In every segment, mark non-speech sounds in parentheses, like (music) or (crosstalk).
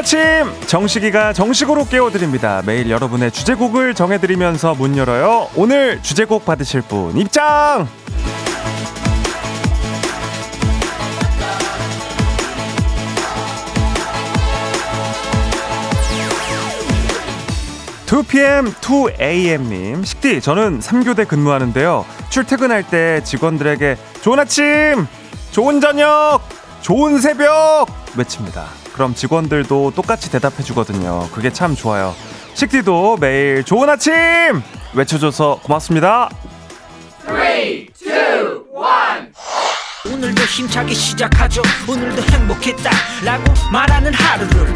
아침 정식이가 정식으로 깨워드립니다. 매일 여러분의 주제곡을 정해드리면서 문 열어요. 오늘 주제곡 받으실 분 입장. (2pm) (2am님) 식디 저는 3교대 근무하는데요 출퇴근할 때 직원들에게 좋은 아침 좋은 저녁 좋은 새벽 외칩니다 그럼 직원들도 똑같이 대답해 주거든요. 그게 참 좋아요. 식디도 매일 좋은 아침 외쳐줘서 고맙습니다. 3, 2, 1 오늘도 힘차게 시작하죠. 오늘도 행복했다. 라고 말하는 하루를.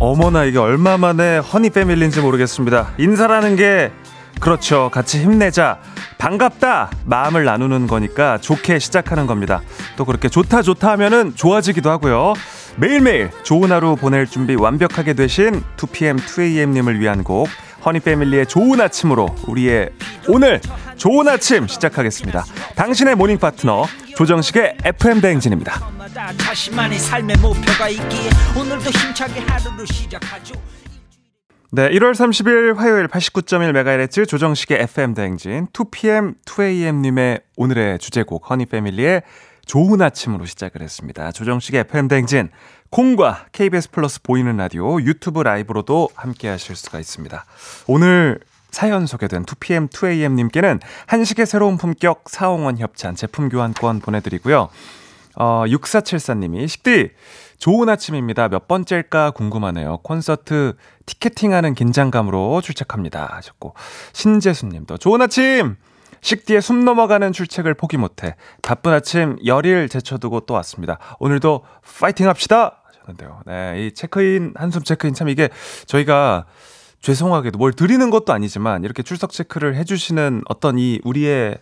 어머나 이게 얼마 만에 허니 패밀리인지 모르겠습니다. 인사라는 게 그렇죠. 같이 힘내자. 반갑다 마음을 나누는 거니까 좋게 시작하는 겁니다. 또 그렇게 좋다 좋다 하면은 좋아지기도 하고요. 매일매일 좋은 하루 보낼 준비 완벽하게 되신 2pm 2am님을 위한 곡 허니 패밀리의 좋은 아침으로 우리의 오늘 좋은 아침 시작하겠습니다. 당신의 morning 파트너 조정식의 FM 대행진입니다. 네, 1월 30일 화요일 89.1MHz 조정식의 FM 대행진 2PM 2AM님의 오늘의 주제곡 허니패밀리의 좋은 아침으로 시작을 했습니다. 조정식의 FM 대행진 콩과 KBS 플러스 보이는 라디오 유튜브 라이브로도 함께 하실 수가 있습니다. 오늘 사연 소개된 2PM 2AM님께는 한식의 새로운 품격 사홍원 협찬 제품 교환권 보내드리고요. 어, 6474님이 식디 좋은 아침입니다. 몇 번째일까 궁금하네요. 콘서트 티켓팅하는 긴장감으로 출첵합니다. 하셨고 신재수 님도 좋은 아침! 식디에 숨 넘어가는 출첵을 포기 못해 바쁜 아침 열일 제쳐두고 또 왔습니다. 오늘도 파이팅 합시다! 하셨는데요. 네, 이 체크인, 한숨 체크인 참 이게 저희가 죄송하게도 뭘 드리는 것도 아니지만 이렇게 출석 체크를 해주시는 어떤 이 우리의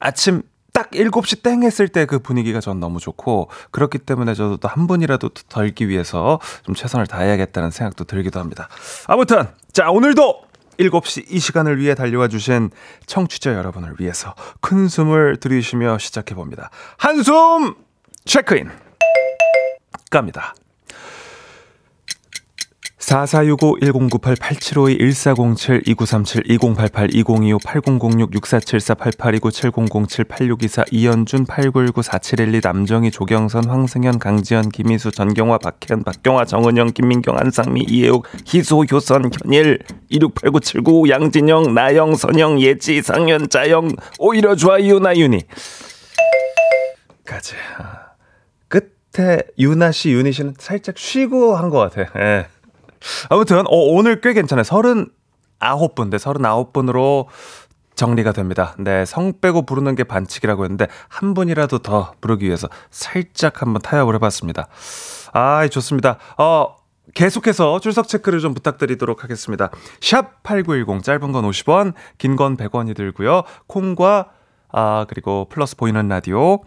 아침 딱 7시 땡 했을 때 그 분위기가 전 너무 좋고 그렇기 때문에 저도 또 한 분이라도 덜기 위해서 좀 최선을 다해야겠다는 생각도 들기도 합니다. 아무튼 자 오늘도 7시 이 시간을 위해 달려와 주신 청취자 여러분을 위해서 큰 숨을 들이쉬며 시작해 봅니다. 한숨 체크인 갑니다. 4465-1098-8752-1437-2088-2025-8006-6474-8829-7007-8624 이현준 8919-4712 남정희 조경선 황승현 강지현 김희수 전경화 박현 박경화 정은영 김민경 안상미 이혜욱 희소 효선 현일 268979 양진영 나영 선영 예지 상현 짜영 오히려 좋아 이유나 윤희 가자 끝에 유나 씨 윤희 씨는 살짝 쉬고 한 것 같아. 예. 아무튼 어, 오늘 꽤 괜찮아요. 39분, 네, 39분으로 정리가 됩니다. 네, 성 빼고 부르는 게 반칙이라고 했는데 한 분이라도 더 부르기 위해서 살짝 한번 타협을 해봤습니다. 아, 좋습니다. 어, 계속해서 출석 체크를 좀 부탁드리도록 하겠습니다. 샵 8910 짧은 건 50원, 긴 건 100원이 들고요. 콩과 아, 그리고 플러스 보이는 라디오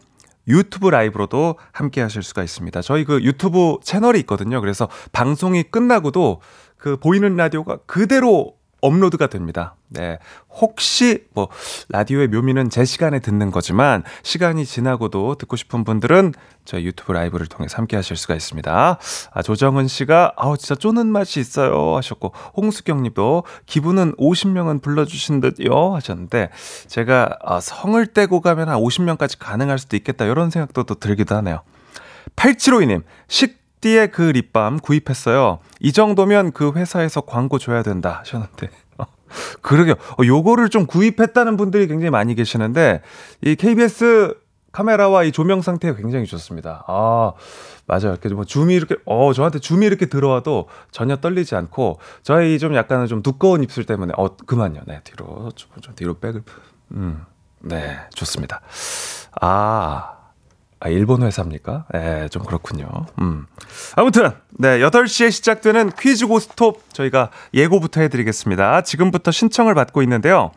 유튜브 라이브로도 함께 하실 수가 있습니다. 저희 그 유튜브 채널이 있거든요. 그래서 방송이 끝나고도 그 보이는 라디오가 그대로 업로드가 됩니다. 네. 혹시 뭐 라디오의 묘미는 제 시간에 듣는 거지만 시간이 지나고도 듣고 싶은 분들은 저희 유튜브 라이브를 통해서 함께 하실 수가 있습니다. 아, 조정은 씨가 아우 진짜 쪼는 맛이 있어요 하셨고 홍수경 님도 기분은 50명은 불러 주신 듯요 하셨는데 제가 아, 성을 떼고 가면 한 50명까지 가능할 수도 있겠다 이런 생각도 또 들기도 하네요. 8752님 식 띠의 그 립밤 구입했어요. 이 정도면 그 회사에서 광고 줘야 된다 하셨는데. 그러게요. 어, 요거를 좀 구입했다는 분들이 굉장히 많이 계시는데, 이 KBS 카메라와 이 조명 상태가 굉장히 좋습니다. 아, 맞아요. 이렇게 뭐 줌이 이렇게, 어, 저한테 줌이 이렇게 들어와도 전혀 떨리지 않고, 저희 좀 약간은 좀 두꺼운 입술 때문에, 어, 그만요. 네, 뒤로, 좀, 좀 뒤로 백을, 음, 네, 좋습니다. 아, 아, 일본 회사입니까? 예, 좀 그렇군요. 음. 아무튼, 네, 8시에 시작되는 퀴즈 고스톱 저희가 예고부터 해드리겠습니다. 지금부터 신청을 받고 있는데요.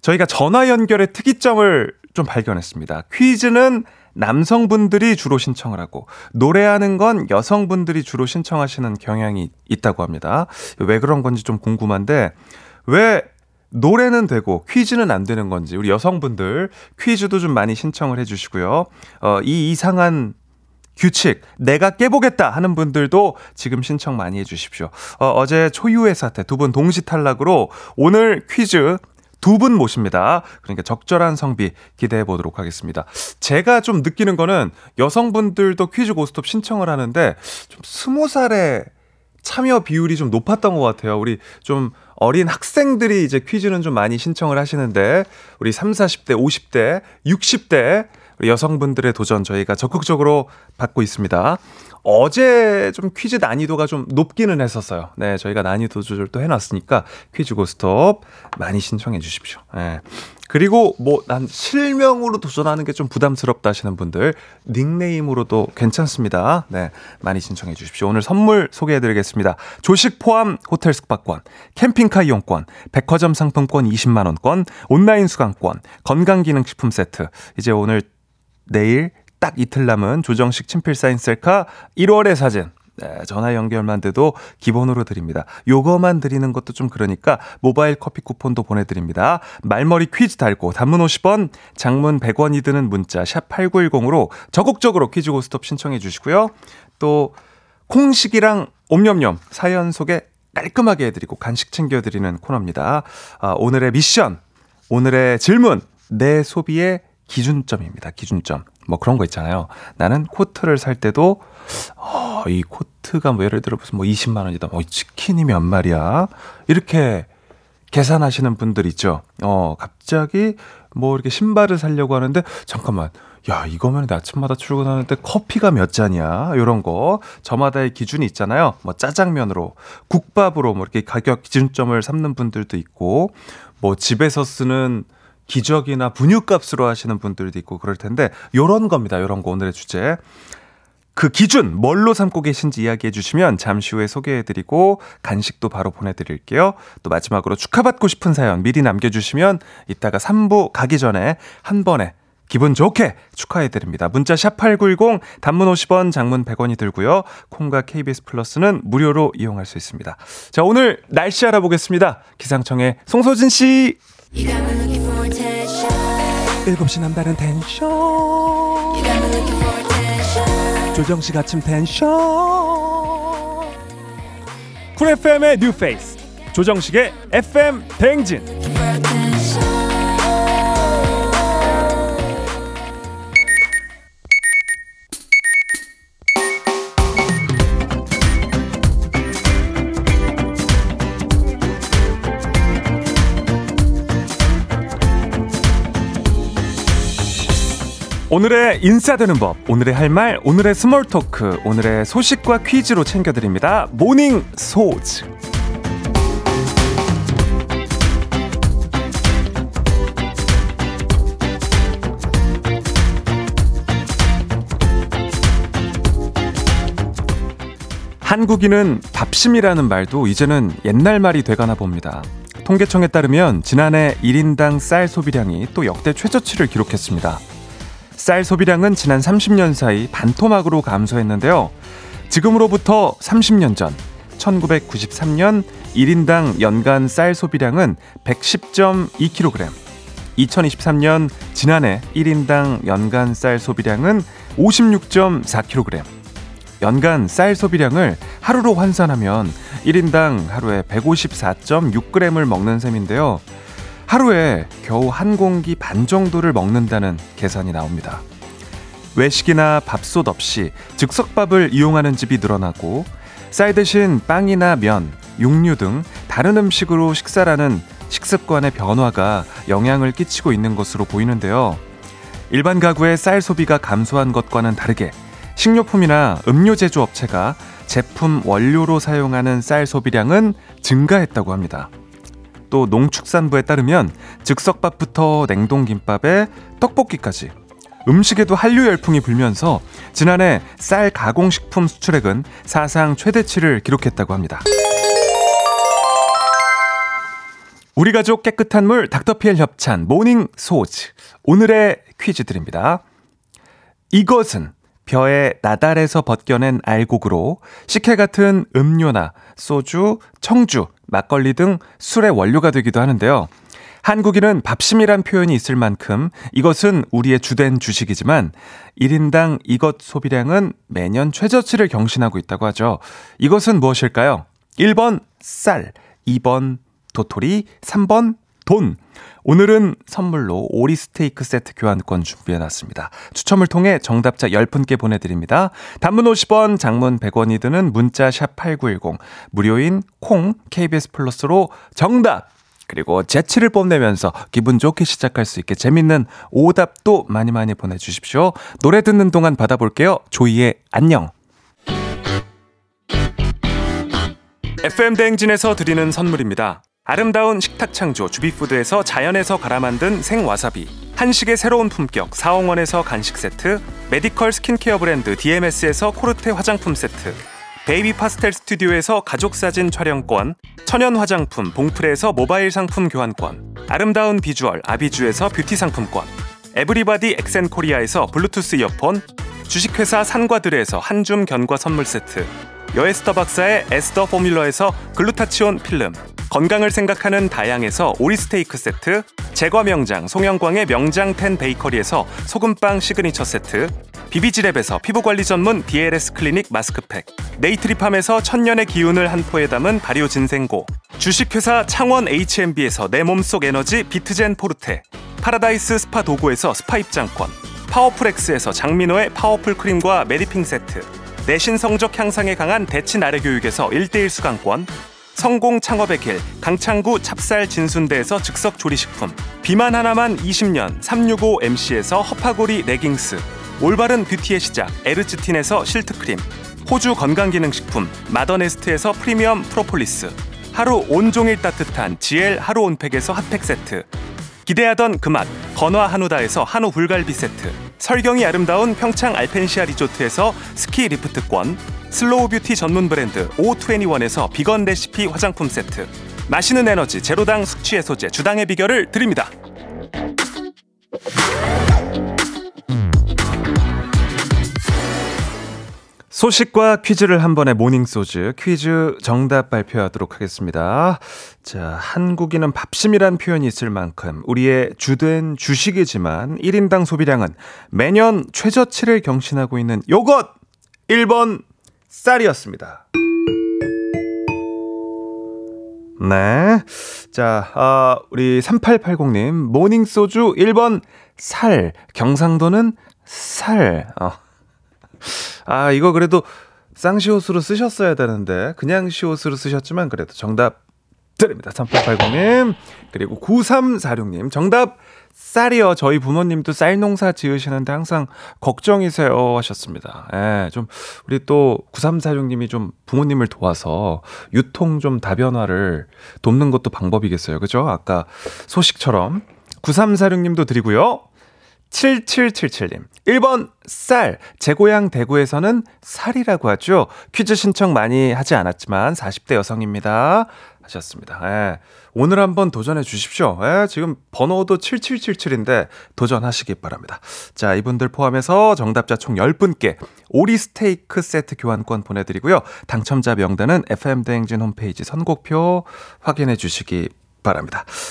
저희가 전화 연결의 특이점을 좀 발견했습니다. 퀴즈는 남성분들이 주로 신청을 하고, 노래하는 건 여성분들이 주로 신청하시는 경향이 있다고 합니다. 왜 그런 건지 좀 궁금한데, 왜 노래는 되고 퀴즈는 안 되는 건지 우리 여성분들 퀴즈도 좀 많이 신청을 해주시고요. 어, 이 이상한 규칙 내가 깨보겠다 하는 분들도 지금 신청 많이 해주십시오. 어, 제 초유의 사태 두 분 동시 탈락으로 오늘 퀴즈 두 분 모십니다. 그러니까 적절한 성비 기대해 보도록 하겠습니다. 제가 좀 느끼는 거는 여성분들도 퀴즈 고스톱 신청을 하는데 좀 스무 살에 참여 비율이 좀 높았던 것 같아요. 우리 좀 어린 학생들이 이제 퀴즈는 좀 많이 신청을 하시는데 우리 3, 40대, 50대, 60대 여성분들의 도전 저희가 적극적으로 받고 있습니다. 어제 좀 퀴즈 난이도가 좀 높기는 했었어요. 네, 저희가 난이도 조절도 해놨으니까 퀴즈 고스톱 많이 신청해 주십시오. 네. 그리고 뭐 난 실명으로 도전하는 게 좀 부담스럽다 하시는 분들 닉네임으로도 괜찮습니다. 네, 많이 신청해 주십시오. 오늘 선물 소개해 드리겠습니다. 조식 포함 호텔 숙박권, 캠핑카 이용권, 백화점 상품권 20만 원권, 온라인 수강권, 건강기능식품 세트. 이제 오늘 내일 딱 이틀 남은 조정식 친필 사인 셀카 1월의 사진 네, 전화 연결만 돼도 기본으로 드립니다. 요거만 드리는 것도 좀 그러니까 모바일 커피 쿠폰도 보내드립니다. 말머리 퀴즈 달고 단문 50원, 장문 100원이 드는 문자 샵 8910으로 적극적으로 퀴즈 고스톱 신청해 주시고요. 또 콩식이랑 옴념념 사연 소개 깔끔하게 해드리고 간식 챙겨드리는 코너입니다. 아, 오늘의 미션, 오늘의 질문, 내 소비의 기준점입니다. 기준점. 뭐 그런 거 있잖아요. 나는 코트를 살 때도 어, 이 코트가 뭐 예를 들어 무슨 뭐 20만 원이다. 뭐 치킨이 몇 마리야? 이렇게 계산하시는 분들 있죠. 어, 갑자기 뭐 이렇게 신발을 사려고 하는데 잠깐만. 야, 이거면 아침마다 출근하는데 커피가 몇 잔이야? 요런 거. 저마다의 기준이 있잖아요. 뭐 짜장면으로, 국밥으로 뭐 이렇게 가격 기준점을 삼는 분들도 있고, 뭐 집에서 쓰는 기적이나 분유값으로 하시는 분들도 있고 그럴 텐데 요런 겁니다. 요런 거 오늘의 주제. 그 기준 뭘로 삼고 계신지 이야기해 주시면 잠시 후에 소개해 드리고 간식도 바로 보내 드릴게요. 또 마지막으로 축하받고 싶은 사연 미리 남겨 주시면 이따가 3부 가기 전에 한 번에 기분 좋게 축하해 드립니다. 문자 샵8910 단문 50원, 장문 100원이 들고요. 콩과 KBS 플러스는 무료로 이용할 수 있습니다. 자, 오늘 날씨 알아보겠습니다. 기상청의 송소진 씨. 7시 남다른 텐션. 조정식 아침 텐션. 쿨 FM의 뉴페이스. 조정식의 FM 대행진 오늘의 인싸 되는 법, 오늘의 할 말, 오늘의 small talk, 오늘의 소식과 퀴즈로 챙겨드립니다. morning source. 한국인은 밥심이라는 말도 이제는 옛날 말이 돼가나 봅니다. 통계청에 따르면 지난해 1인당 쌀 소비량이 또 역대 최저치를 기록했습니다. 쌀 소비량은 지난 30년 사이 반토막으로 감소했는데요. 지금으로부터 30년 전 1993년 1인당 연간 쌀 소비량은 110.2kg. 2023년 지난해 1인당 연간 쌀 소비량은 56.4kg. 연간 쌀 소비량을 하루로 환산하면 1인당 하루에 154.6g을 먹는 셈인데요. 하루에 겨우 한 공기 반 정도를 먹는다는 계산이 나옵니다. 외식이나 밥솥 없이 즉석밥을 이용하는 집이 늘어나고 쌀 대신 빵이나 면, 육류 등 다른 음식으로 식사라는 식습관의 변화가 영향을 끼치고 있는 것으로 보이는데요. 일반 가구의 쌀 소비가 감소한 것과는 다르게 식료품이나 음료 제조 업체가 제품 원료로 사용하는 쌀 소비량은 증가했다고 합니다. 또 농축산부에 따르면 즉석밥부터 냉동김밥에 떡볶이까지 음식에도 한류 열풍이 불면서 지난해 쌀 가공식품 수출액은 사상 최대치를 기록했다고 합니다. 우리 가족 깨끗한 물 닥터피엘 협찬 모닝 소즈 오늘의 퀴즈 드립니다. 이것은 벼의 낟알에서 벗겨낸 알곡으로 식혜 같은 음료나 소주, 청주, 막걸리 등 술의 원료가 되기도 하는데요. 한국인은 밥심이란 표현이 있을 만큼 이것은 우리의 주된 주식이지만 1인당 이것 소비량은 매년 최저치를 경신하고 있다고 하죠. 이것은 무엇일까요? 1번 쌀, 2번 도토리, 3번 돈. 오늘은 선물로 오리 스테이크 세트 교환권 준비해 놨습니다. 추첨을 통해 정답자 10분께 보내드립니다. 단문 50원, 장문 100원이 드는 문자 샵 8910, 무료인 콩, KBS 플러스로 정답! 그리고 재치를 뽐내면서 기분 좋게 시작할 수 있게 재밌는 오답도 많이 많이 보내주십시오. 노래 듣는 동안 받아볼게요. 조이의 안녕. FM 대행진에서 드리는 선물입니다. 아름다운 식탁 창조 주비푸드에서 자연에서 갈아 만든 생와사비 한식의 새로운 품격 사옹원에서 간식 세트 메디컬 스킨케어 브랜드 DMS에서 코르테 화장품 세트 베이비 파스텔 스튜디오에서 가족 사진 촬영권 천연 화장품 봉프레에서 모바일 상품 교환권 아름다운 비주얼 아비주에서 뷰티 상품권 에브리바디 엑센코리아에서 블루투스 이어폰 주식회사 산과들에서 한줌 견과 선물 세트 여에스더 박사의 에스더 포뮬러에서 글루타치온 필름 건강을 생각하는 다향에서 오리스테이크 세트, 제과 명장 송영광의 명장 텐 베이커리에서 소금빵 시그니처 세트, 비비지랩에서 피부관리 전문 DLS 클리닉 마스크팩, 네이트리팜에서 천년의 기운을 한 포에 담은 발효 진생고, 주식회사 창원 H&B에서 내 몸속 에너지 비트젠 포르테, 파라다이스 스파 도고에서 스파 입장권, 파워풀엑스에서 장민호의 파워풀 크림과 메디핑 세트, 내신 성적 향상에 강한 대치 나래 교육에서 1대1 수강권, 성공 창업의 길 강창구 찹쌀 진순대에서 즉석 조리식품 비만 하나만 20년 365MC에서 허파고리 레깅스 올바른 뷰티의 시작 에르츠틴에서 실트크림 호주 건강기능식품 마더네스트에서 프리미엄 프로폴리스 하루 온종일 따뜻한 GL 하루 온팩에서 핫팩 세트 기대하던 그맛 건화 한우다에서 한우 불갈비 세트 설경이 아름다운 평창 알펜시아 리조트에서 스키 리프트권 슬로우 뷰티 전문 브랜드 O21에서 비건 레시피 화장품 세트 마시는 에너지 제로당 숙취 해소제 주당의 비결을 드립니다. 소식과 퀴즈를 한 번에 모닝소즈 퀴즈 정답 발표하도록 하겠습니다. 자, 한국인은 밥심이란 표현이 있을 만큼 우리의 주된 주식이지만 1인당 소비량은 매년 최저치를 경신하고 있는 요것 1번 쌀이었습니다. 네. 자, 어, 우리 3880님, 모닝소주 1번 살, 경상도는 살. 어. 아, 이거 그래도 쌍시옷으로 쓰셨어야 되는데, 그냥 시옷으로 쓰셨지만 그래도 정답 드립니다. 3880님. 그리고 9346님, 정답 쌀이요. 저희 부모님도 쌀 농사 지으시는데 항상 걱정이세요 하셨습니다. 예, 좀 우리 또 9346님이 좀 부모님을 도와서 유통 좀 다변화를 돕는 것도 방법이겠어요. 그죠? 아까 소식처럼 9346님도 드리고요. 7777님. 1번 쌀. 제 고향 대구에서는 쌀이라고 하죠. 퀴즈 신청 많이 하지 않았지만 40대 여성입니다. 하셨습니다. 예. 오늘 한번 도전해 주십시오. 예. 지금 번호도 7777인데 도전하시기 바랍니다. 자, 이분들 포함해서 정답자 총 10분께 오리 스테이크 세트 교환권 보내드리고요. 당첨자 명단은 FM대행진 홈페이지 선곡표 확인해 주시기 바랍니다.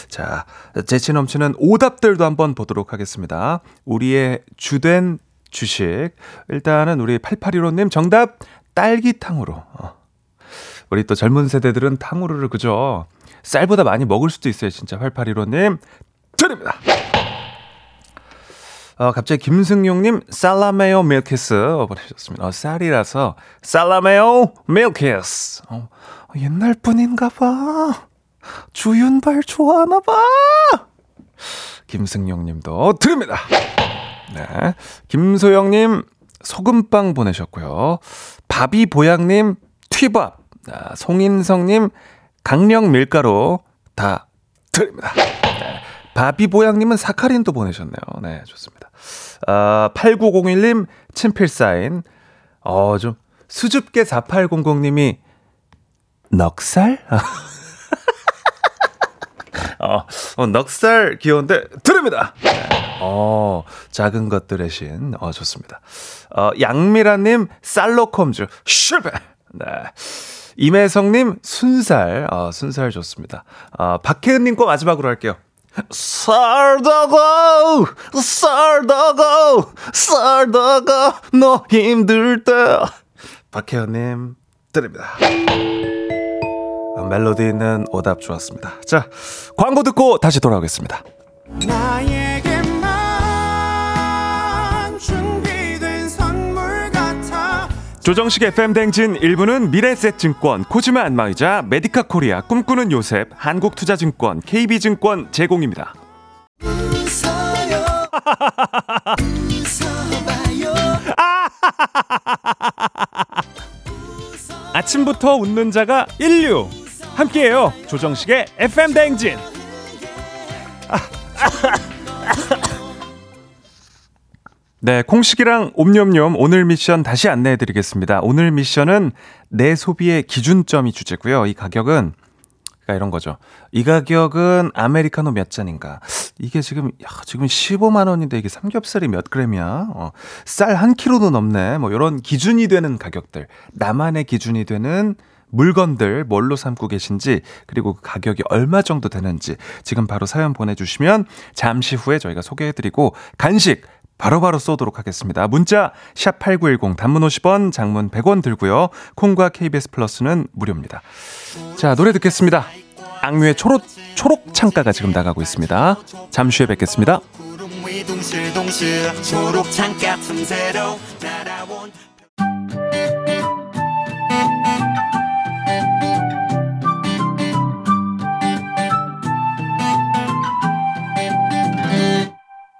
자, 재치 넘치는 오답들도 한번 보도록 하겠습니다. 우리의 주된 주식. 일단은 우리 8815님 정답 딸기탕으로. 어. 우리 또 젊은 세대들은 탕후루를 그죠? 쌀보다 많이 먹을 수도 있어요. 진짜 8815님 드립니다. 어, 갑자기 김승용님 쌀랑해요 밀키스 보내주셨습니다. 어, 쌀이라서 쌀랑해요 밀키스. 어, 옛날 분인가 봐. 주윤발 좋아하나 봐. 김승용 님도 드립니다. 네. 김소영님 소금빵 보내셨고요. 바비보양님 튀밥. 아, 송인성님 강령 밀가루 다 드립니다. 네. 바비보양님은 사카린도 보내셨네요. 네, 좋습니다. 아, 8901님 친필 사인. 어, 좀 수줍게 4800님이 넉살? (laughs) 어, 어, 넉살 귀여운데 드립니다. 네. 어, 작은 것들의 신. 어, 좋습니다. 어, 양미라님 살로콤즈 실패. 네. 임혜성님, 순살. 어, 순살 좋습니다. 어, 박혜은님 거 마지막으로 할게요. 살다가 살다가 살다가 너 힘들 때 박혜연님 드립니다. 아, 멜로디 있는 오답 좋았습니다. 자 광고 듣고 다시 돌아오겠습니다. 조정식 FM 댕진 1부는 미래셋증권, 코지마 안마의자, 메디카 코리아, 꿈꾸는 요셉, 한국투자증권, KB증권 제공입니다. (laughs) 아침부터 웃는 자가 인류 함께해요 조정식의 FM 댕진 (laughs) 네, 콩식이랑 옴념념 오늘 미션 다시 안내해 드리겠습니다. 오늘 미션은 내 소비의 기준점이 주제고요. 이 가격은 그러니까 이런 거죠. 이 가격은 아메리카노 몇 잔인가? 이게 지금 야, 지금 15만 원인데 이게 삼겹살이 몇 그램이야? 어, 쌀 한 킬로도 넘네. 뭐 이런 기준이 되는 가격들. 나만의 기준이 되는 물건들 뭘로 삼고 계신지 그리고 그 가격이 얼마 정도 되는지 지금 바로 사연 보내주시면 잠시 후에 저희가 소개해드리고 간식 바로 바로 쏘도록 하겠습니다. 문자 샵 8910 단문 50원 장문 100원 들고요. 콩과 KBS 플러스는 무료입니다. 자 노래 듣겠습니다. 악뮤의 초록, 초록 창가가 지금 나가고 있습니다. 잠시 후에 뵙겠습니다.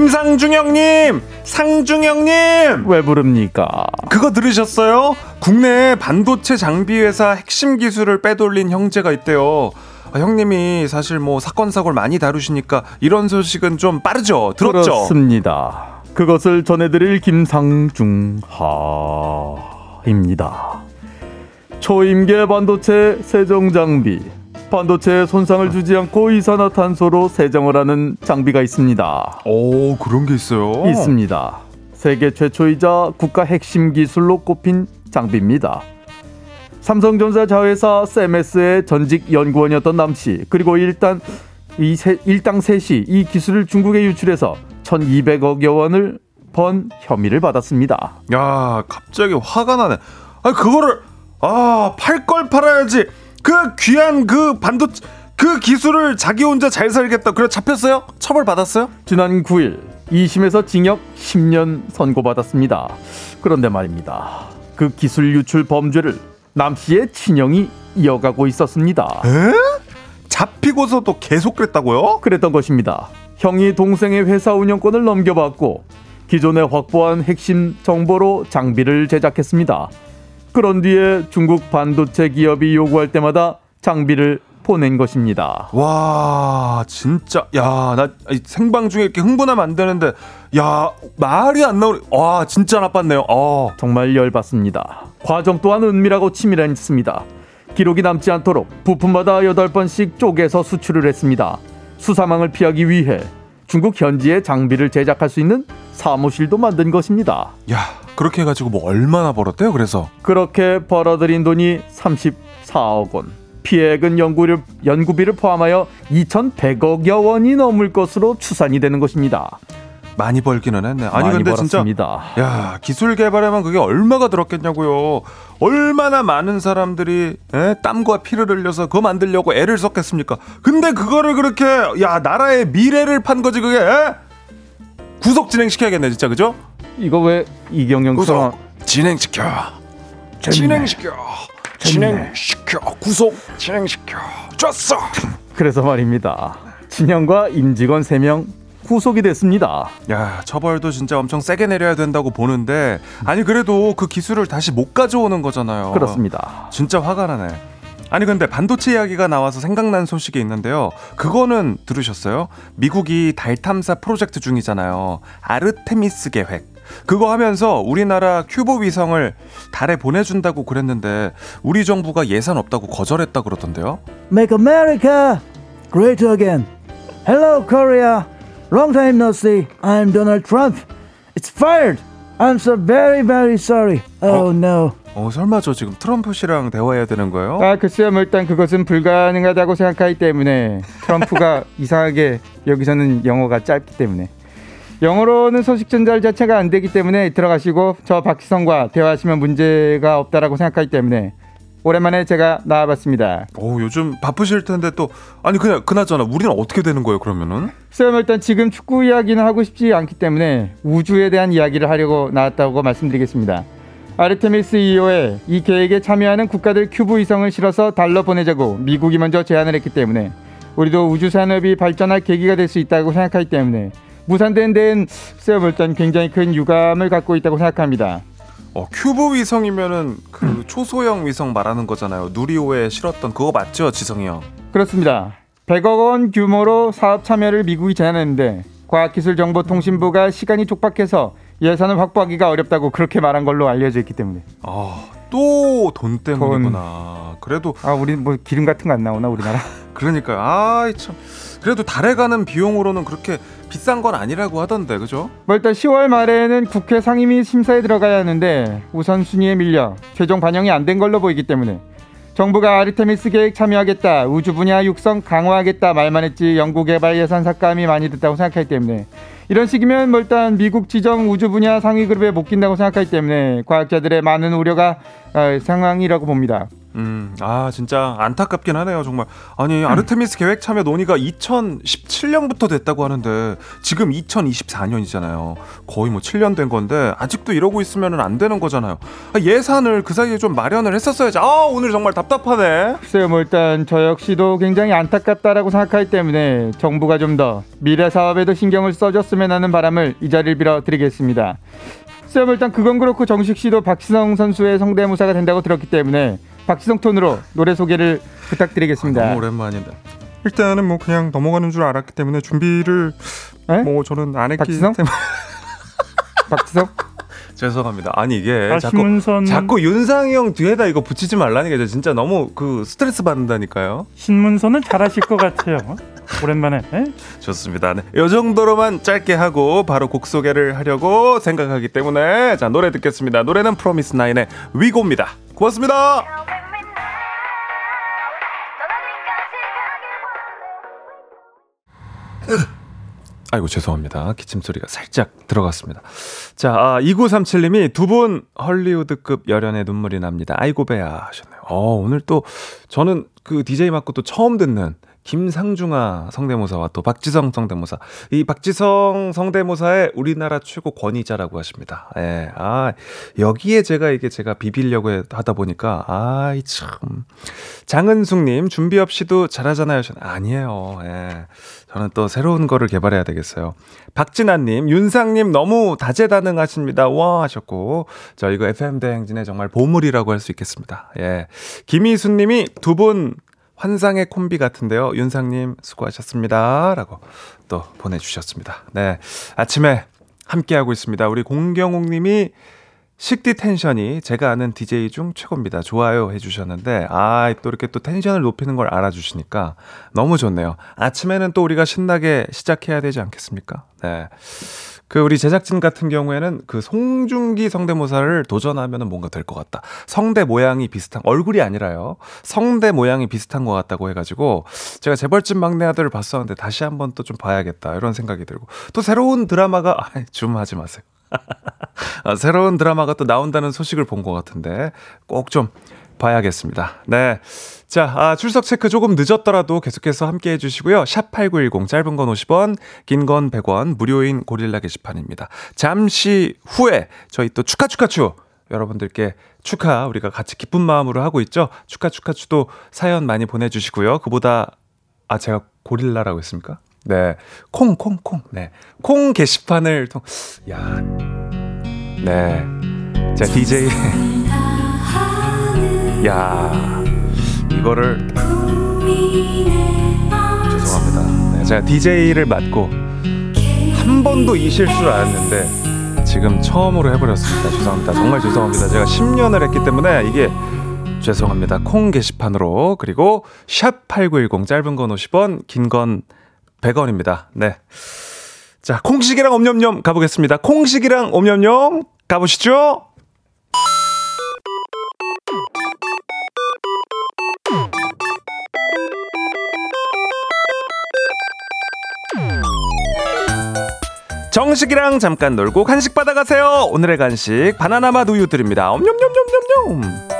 김상중 형님! 상중 형님! 왜 부릅니까? 그거 들으셨어요? 국내 반도체 장비 회사 핵심 기술을 빼돌린 형제가 있대요. 아, 형님이 사실 뭐 사건 사고를 많이 다루시니까 이런 소식은 좀 빠르죠. 들었죠? 그렇습니다. 그것을 전해드릴 김상중하입니다. 초임계 반도체 세정 장비. 반도체에 손상을 주지 않고 이산화탄소로 세정을 하는 장비가 있습니다. 오, 그런 게 있어요. 있습니다. 세계 최초이자 국가 핵심 기술로 꼽힌 장비입니다. 삼성전자 자회사 세메스의 전직 연구원이었던 남씨 그리고 일단 이 세, 일당 셋이 이 기술을 중국에 유출해서 1,200억여 원을 번 혐의를 받았습니다. 야, 갑자기 화가 나네. 아, 그거를 아, 팔 걸 팔아야지. 그 귀한 그 반도체 그 기술을 자기 혼자 잘 살겠다. 그래 잡혔어요? 처벌 받았어요? 지난 9일 2심에서 징역 10년 선고받았습니다. 그런데 말입니다. 그 기술 유출 범죄를 남 씨의 친형이 이어가고 있었습니다. 에? 잡히고서도 계속 그랬다고요? 그랬던 것입니다. 형이 동생의 회사 운영권을 넘겨받고 기존에 확보한 핵심 정보로 장비를 제작했습니다. 그런 뒤에 중국 반도체 기업이 요구할 때마다 장비를 보낸 것입니다. 와, 진짜, 야, 나 생방 중에 이렇게 흥분하면 안 되는데, 야, 말이 안 나오네. 와, 진짜 나빴네요. 어. 정말 열받습니다. 과정 또한 은밀하고 치밀했습니다. 기록이 남지 않도록 부품마다 8번씩 쪼개서 수출을 했습니다. 수사망을 피하기 위해 중국 현지에 장비를 제작할 수 있는 사무실도 만든 것입니다. 야, 그렇게 해가지고 뭐 얼마나 벌었대요? 그래서 그렇게 벌어들인 돈이 34억 원. 피해액은 연구를, 연구비를 포함하여 2,100억여 원이 넘을 것으로 추산이 되는 것입니다. 많이 벌기는 했네. 아니 많이 근데 벌었습니다. 진짜 야 기술 개발에만 그게 얼마가 들었겠냐고요. 얼마나 많은 사람들이 에? 땀과 피를 흘려서 그거 만들려고 애를 썼겠습니까? 근데 그거를 그렇게 야 나라의 미래를 판 거지 그게 에? 구속 진행시켜야겠네 진짜 그죠? 이거 왜 이경영 선 구속 진행시켜 진행시켜 진행시켜 구속 진행시켜 줬어 (laughs) 그래서 말입니다. 진영과 임직원 3명 후속이 됐습니다. 야, 처벌도 진짜 엄청 세게 내려야 된다고 보는데 아니 그래도 그 기술을 다시 못 가져오는 거잖아요. 그렇습니다. 진짜 화가 나네. 아니 근데 반도체 이야기가 나와서 생각난 소식이 있는데요. 그거는 들으셨어요? 미국이 달 탐사 프로젝트 중이잖아요. 아르테미스 계획. 그거 하면서 우리나라 큐브 위성을 달에 보내준다고 그랬는데 우리 정부가 예산 없다고 거절했다 그러던데요. Make America great again. Hello, Korea. Long time no see. I'm Donald Trump. It's fired. I'm so very, very sorry. Oh, no. 어 설마 저 지금 트럼프 씨랑 대화해야 되는 거예요? 아 글쎄요 뭐 일단 그것은 불가능하다고 생각하기 때문에 트럼프가 (laughs) 이상하게 여기서는 영어가 짧기 때문에 영어로는 소식 전달 자체가 안 되기 때문에 들어가시고 저 박지성과 대화하시면 문제가 없다라고 생각하기 때문에 오랜만에 제가 나와봤습니다. 오 요즘 바쁘실 텐데 또 아니 그냥 그나저나 우리는 어떻게 되는 거예요 그러면은? 뭐 일단 지금 축구 이야기는 하고 싶지 않기 때문에 우주에 대한 이야기를 하려고 나왔다고 말씀드리겠습니다. 아르테미스 2호에 이 계획에 참여하는 국가들 큐브 위성을 실어서 달러 보내자고 미국이 먼저 제안을 했기 때문에 우리도 우주 산업이 발전할 계기가 될 수 있다고 생각하기 때문에 무산된 데는 글쎄요 뭐 일단 굉장히 큰 유감을 갖고 있다고 생각합니다. 어 큐브 위성이면은 그 초소형 위성 말하는 거잖아요. 누리호에 실었던 그거 맞죠, 지성이 형? 그렇습니다. 100억 원 규모로 사업 참여를 미국이 제안했는데 과학기술정보통신부가 시간이 촉박해서 예산을 확보하기가 어렵다고 그렇게 말한 걸로 알려져 있기 때문에 아 또 돈 때문이구나. 그래도 아 우리 뭐 기름 같은 거 안 나오나 우리나라? (laughs) 그러니까 아참 그래도 달에 가는 비용으로는 그렇게 비싼 건 아니라고 하던데 그죠? 뭐 일단 10월 말에는 국회 상임위 심사에 들어가야 하는데 우선 순위에 밀려 최종 반영이 안 된 걸로 보이기 때문에 정부가 아르테미스 계획 참여하겠다 우주 분야 육성 강화하겠다 말만 했지 연구개발 예산 삭감이 많이 됐다고 생각하기 때문에 이런 식이면 뭐 일단 미국 지정 우주 분야 상위 그룹에 못 낀다고 생각하기 때문에 과학자들의 많은 우려가 어, 상황이라고 봅니다. 음, 아 진짜 안타깝긴 하네요 정말. 아니 아르테미스 (laughs) 계획 참여 논의가 2017년부터 됐다고 하는데 지금 2024년이잖아요. 거의 뭐 7년 된 건데 아직도 이러고 있으면 안 되는 거잖아요. 아, 예산을 그 사이에 좀 마련을 했었어야지. 아 오늘 정말 답답하네. 글쎄요, 뭐 일단 저 역시도 굉장히 안타깝다라고 생각하기 때문에 정부가 좀 더 미래 사업에도 신경을 써줬으면 하는 바람을 이 자리를 빌어 드리겠습니다. 글쎄요, 뭐 일단 그건 그렇고 정식 씨도 박지성 선수의 성대모사가 된다고 들었기 때문에 박지성 톤으로 노래 소개를 부탁드리겠습니다. 너무 오랜만인데. 일단은 뭐 그냥 넘어가는 줄 알았기 때문에 준비를 에? 뭐 저는 안 했기 박지성? 때문에 (laughs) 박지성? (laughs) 죄송합니다. 아니 이게 아, 자꾸 신문선 자꾸 윤상이 형 뒤에다 이거 붙이지 말라니까 저 진짜 너무 그 스트레스 받는다니까요. 신문선은 잘하실 것 같아요. 오랜만에 에? 좋습니다. 네. 이 정도로만 짧게 하고 바로 곡 소개를 하려고 생각하기 때문에 자 노래 듣겠습니다. 노래는 프로미스 나인의 위고입니다. 고맙습니다. 아이고 죄송합니다. 기침 소리가 살짝 들어갔습니다. 자, 아, 2937님이 두 분 헐리우드급 열연의 눈물이 납니다. 아이고 배야 하셨네요. 어, 오늘 또 저는 그 DJ 맞고 또 처음 듣는 김상중아 성대모사와 또 박지성 성대모사. 이 박지성 성대모사의 우리나라 최고 권위자라고 하십니다. 예. 아, 여기에 제가 이게 제가 비비려고 해- 하다 보니까, 아이, 참. 장은숙님, 준비 없이도 잘하잖아요. 하셨- 아니에요. 예. 저는 또 새로운 거를 개발해야 되겠어요. 박진아님, 윤상님 너무 다재다능하십니다. 와 하셨고, 저 이거 FM 대행진의 정말 보물이라고 할 수 있겠습니다. 예. 김희수님이 두 분 환상의 콤비 같은데요. 윤상님 수고하셨습니다. 라고 또 보내주셨습니다. 네. 아침에 함께하고 있습니다. 우리 공경욱님이 식디 텐션이 제가 아는 DJ 중 최고입니다. 좋아요 해주셨는데, 아, 또 이렇게 또 텐션을 높이는 걸 알아주시니까 너무 좋네요. 아침에는 또 우리가 신나게 시작해야 되지 않겠습니까? 네. 그 우리 제작진 같은 경우에는 그 송중기 성대모사를 도전하면 뭔가 될 것 같다. 성대 모양이 비슷한 얼굴이 아니라요. 성대 모양이 비슷한 것 같다고 해가지고 제가 재벌집 막내 아들을 봤었는데 다시 한번 또 좀 봐야겠다 이런 생각이 들고 또 새로운 드라마가 아, 줌 하지 마세요. (laughs) 아, 새로운 드라마가 또 나온다는 소식을 본 것 같은데 꼭 좀 봐야겠습니다. 네. 자, 아, 출석 체크 조금 늦었더라도 계속해서 함께 해주시고요. 샵8910, 짧은 건 50원, 긴 건 100원, 무료인 고릴라 게시판입니다. 잠시 후에 저희 또 축하 축하추! 여러분들께 축하, 우리가 같이 기쁜 마음으로 하고 있죠. 축하 축하추도 사연 많이 보내주시고요. 그보다, 아, 제가 고릴라라고 했습니까? 네. 콩, 콩, 콩. 네. 콩 게시판을 통, 야. 네. 자, DJ. 야. 이거를. 죄송합니다. 네, 제가 DJ를 맡고 한 번도 이 실수를 안 했는데 지금 처음으로 해버렸습니다. 죄송합니다. 정말 죄송합니다. 제가 10년을 했기 때문에 이게 죄송합니다. 콩 게시판으로 그리고 샵 8910 짧은 건 50원 긴 건 100원입니다. 네. 자, 콩식이랑 옴념념 가보겠습니다. 콩식이랑 옴념념 가보시죠. 정식이랑 잠깐 놀고 간식 받아가세요. 오늘의 간식 바나나 맛 우유 드립니다. 엄냠냠냠냠냠.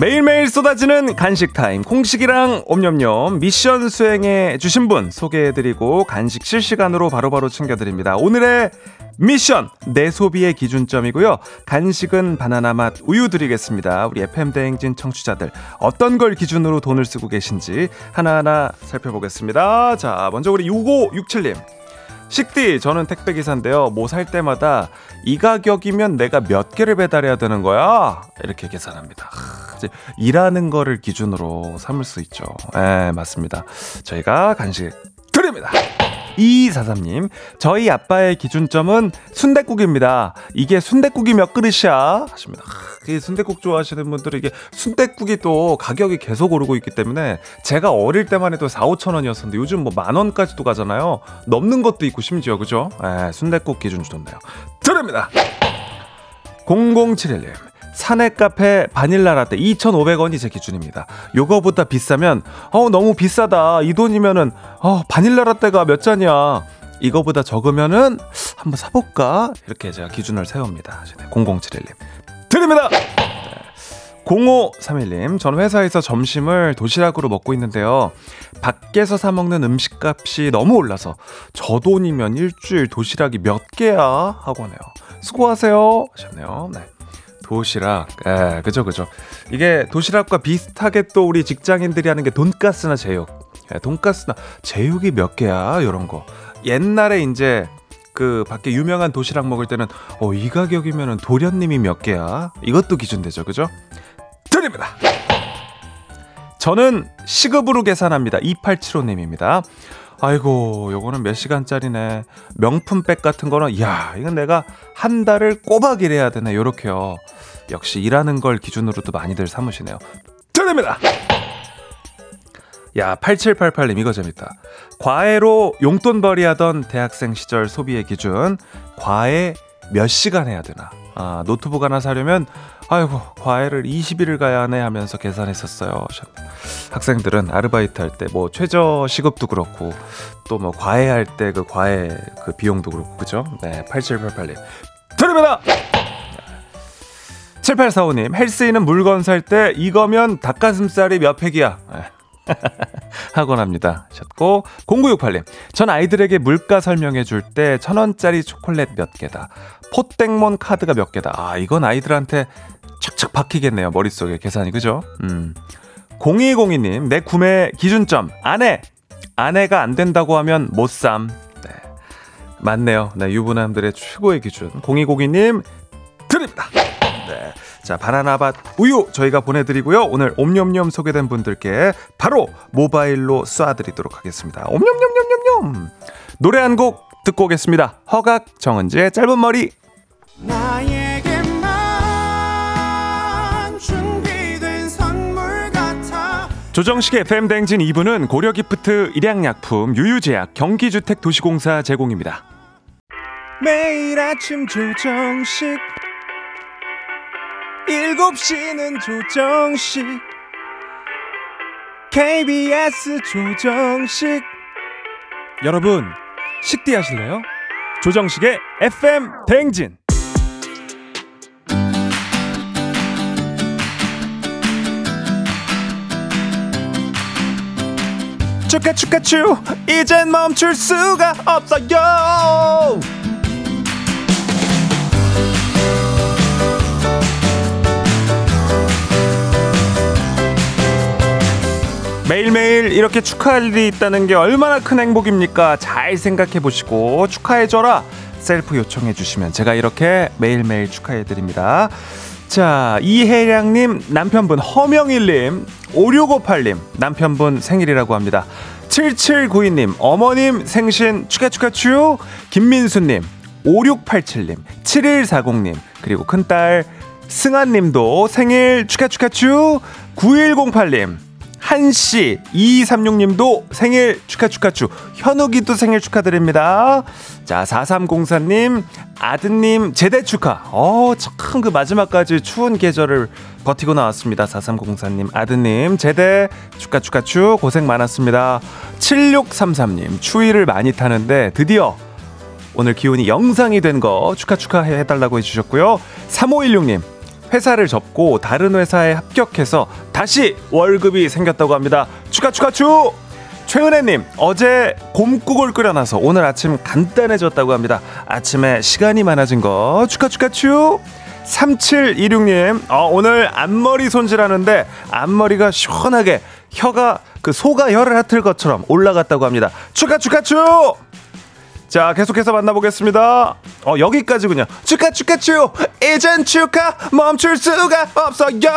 매일매일 쏟아지는 간식 타임 콩식이랑 옴념념 미션 수행해 주신 분 소개해드리고 간식 실시간으로 바로바로 챙겨드립니다. 오늘의 미션 내 소비의 기준점이고요. 간식은 바나나 맛 우유 드리겠습니다. 우리 FM 대행진 청취자들 어떤 걸 기준으로 돈을 쓰고 계신지 하나하나 살펴보겠습니다. 자 먼저 우리 6567님 식디 저는 택배 기사인데요. 뭐 살 때마다 이 가격이면 내가 몇 개를 배달해야 되는 거야? 이렇게 계산합니다. 하, 이제 일하는 거를 기준으로 삼을 수 있죠. 예, 맞습니다. 저희가 간식 드립니다. 2243님, 저희 아빠의 기준점은 순대국입니다. 이게 순대국이 몇 그릇이야? 하십니다. 이 순대국 좋아하시는 분들은 이게 순대국이 또 가격이 계속 오르고 있기 때문에 제가 어릴 때만 해도 4, 5천 원이었었는데 요즘 뭐 만 원까지도 가잖아요. 넘는 것도 있고 심지어 그죠? 에, 순대국 기준 좋네요. 드립니다. 0071님. 사내 카페 바닐라 라떼 2,500원이 제 기준입니다. 요거보다 비싸면 어 너무 비싸다. 이 돈이면은 어 바닐라 라떼가 몇 잔이야. 이거보다 적으면은 한번 사볼까? 이렇게 제가 기준을 세웁니다. 0071님. 드립니다! 0531님, 전 회사에서 점심을 도시락으로 먹고 있는데요. 밖에서 사먹는 음식값이 너무 올라서 저 돈이면 일주일 도시락이 몇 개야? 하고 네요 수고하세요. 하셨네요. 네. 도시락, 예, 그죠, 그죠. 이게 도시락과 비슷하게 또 우리 직장인들이 하는 게 돈가스나 제육. 예, 돈가스나 제육이 몇 개야? 이런 거. 옛날에 이제 그 밖에 유명한 도시락 먹을 때는 어, 이 가격이면은 도련님이 몇 개야? 이것도 기준되죠, 그죠? 드립니다. 저는 시급으로 계산합니다. 2875님입니다. 아이고, 요거는 몇 시간짜리네. 명품백 같은 거는, 야 이건 내가 한 달을 꼬박 일해야 되네. 요렇게요. 역시 일하는 걸 기준으로도 많이들 삼으시네요. 드립니다! 야, 8788님, 이거 재밌다. 과외로 용돈벌이 하던 대학생 시절 소비의 기준. 과외 몇 시간 해야 되나? 아, 노트북 하나 사려면, 아이고, 과외를 20일을 가야 하네 하면서 계산했었어요. 학생들은 아르바이트 할 때 뭐 최저 시급도 그렇고, 또 뭐 과외할 때 그 과외 그 비용도 그렇고, 그죠? 네, 8788님. 드립니다! 7845님, 헬스인은 물건 살 때 이거면 닭가슴살이 몇 팩이야? (laughs) 하곤 합니다. 하셨고 0968님. 전 아이들에게 물가 설명해 줄 때 천 원짜리 초콜릿 몇 개다. 포땡몬 카드가 몇 개다. 아 이건 아이들한테 착착 박히겠네요 머릿속에 계산이. 그죠? 음. 0202님 내 구매 기준점 아내. 아내가 안 된다고 하면 못삼. 네. 맞네요. 네 유부남들의 최고의 기준. 0202님 드립니다. 네. 자, 바나나밭 우유 저희가 보내드리고요. 오늘 옴념념 소개된 분들께 바로 모바일로 쏴드리도록 하겠습니다. 옴념념념념념! 노래 한 곡 듣고 오겠습니다. 허각 정은지의 짧은 머리. 조정식의 FM 댕진 2부는 고려기프트, 일양약품, 유유제약, 경기주택도시공사 제공입니다. 매일 아침 조정식 7시는 조정식 KBS 조정식. 여러분 식디 하실래요? 조정식의 FM 대행진. 축하 축하 축 이젠 멈출 수가 없어요 매일매일 이렇게 축하할 일이 있다는 게 얼마나 큰 행복입니까? 잘 생각해 보시고 축하해줘라. 셀프 요청해 주시면 제가 이렇게 매일매일 축하해 드립니다. 자, 이혜량님, 남편분 허명일님, 5658님, 남편분 생일이라고 합니다. 7792님, 어머님 생신 축하 축하 축, 김민수님, 5687님, 7140님, 그리고 큰딸 승아님도 생일 축하 축하 축, 9108님, 한씨 2236님도 생일 축하 축하 축 현욱이도 생일 축하드립니다. 자 4304님 아드님 제대 축하. 어 참 그 마지막까지 추운 계절을 버티고 나왔습니다. 4304님 아드님 제대 축하 축하 축 고생 많았습니다. 7633님 추위를 많이 타는데 드디어 오늘 기온이 영상이 된 거 축하 축하해 해달라고 해주셨고요. 3516님 회사를 접고 다른 회사에 합격해서 다시 월급이 생겼다고 합니다. 축하 축하 축! 최은혜님 어제 곰국을 끓여놔서 오늘 아침 간단해졌다고 합니다. 아침에 시간이 많아진 거 축하 축하 축! 3726님 어, 오늘 앞머리 손질하는데 앞머리가 시원하게 혀가 그 소가 혀를 핫을 것처럼 올라갔다고 합니다. 축하 축하 축! 자, 계속해서 만나보겠습니다. 어, 여기까지군요. 축하, 축하, 축! 이젠 축하, 멈출 수가 없어요!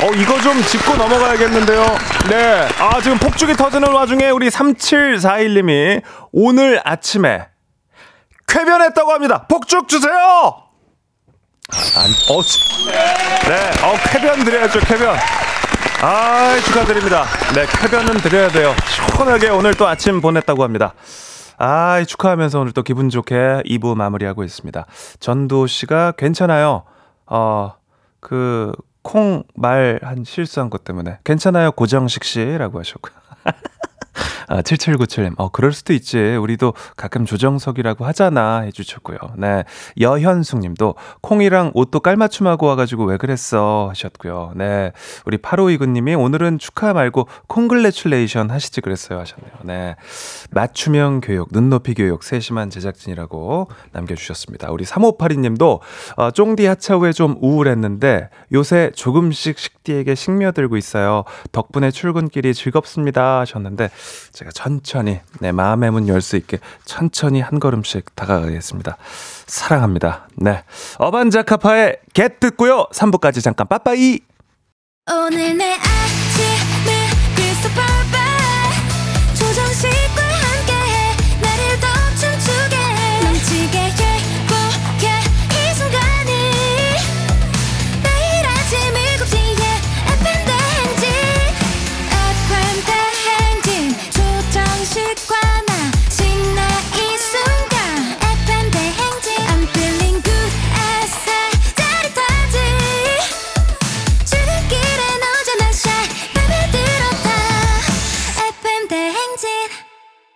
어, 이거 좀 짚고 넘어가야겠는데요. 네. 아, 지금 폭죽이 터지는 와중에 우리 3741님이 오늘 아침에 쾌변했다고 합니다. 폭죽 주세요! 안, 어, 네, 어, 쾌변 드려야죠, 쾌변. 아, 축하드립니다. 네, 쾌변은 드려야 돼요. 시원하게 오늘 또 아침 보냈다고 합니다. 아, 축하하면서 오늘 또 기분 좋게 2부 마무리하고 있습니다. 전도 씨가 괜찮아요. 어, 그, 콩 말 한 실수한 것 때문에. 괜찮아요, 고정식 씨라고 하셨고요. (laughs) 아, 7797님. 어, 그럴 수도 있지. 우리도 가끔 조정석이라고 하잖아. 해주셨고요. 네. 여현숙 님도 콩이랑 옷도 깔맞춤하고 와가지고 왜 그랬어. 하셨고요. 네. 우리 8529 님이 오늘은 축하 말고 콩글레츄레이션 하시지 그랬어요. 하셨네요. 네. 맞춤형 교육, 눈높이 교육, 세심한 제작진이라고 남겨주셨습니다. 우리 3582 님도 어, 쫑디 하차 후에 좀 우울했는데 요새 조금씩 식디에게 식며들고 있어요. 덕분에 출근길이 즐겁습니다. 하셨는데 제가 천천히 내 마음의 문 열 수 있게 천천히 한 걸음씩 다가가겠습니다. 사랑합니다. 네. 어반자카파의 겟 듣고요. 3부까지 잠깐 빠빠이. 오늘 내 아침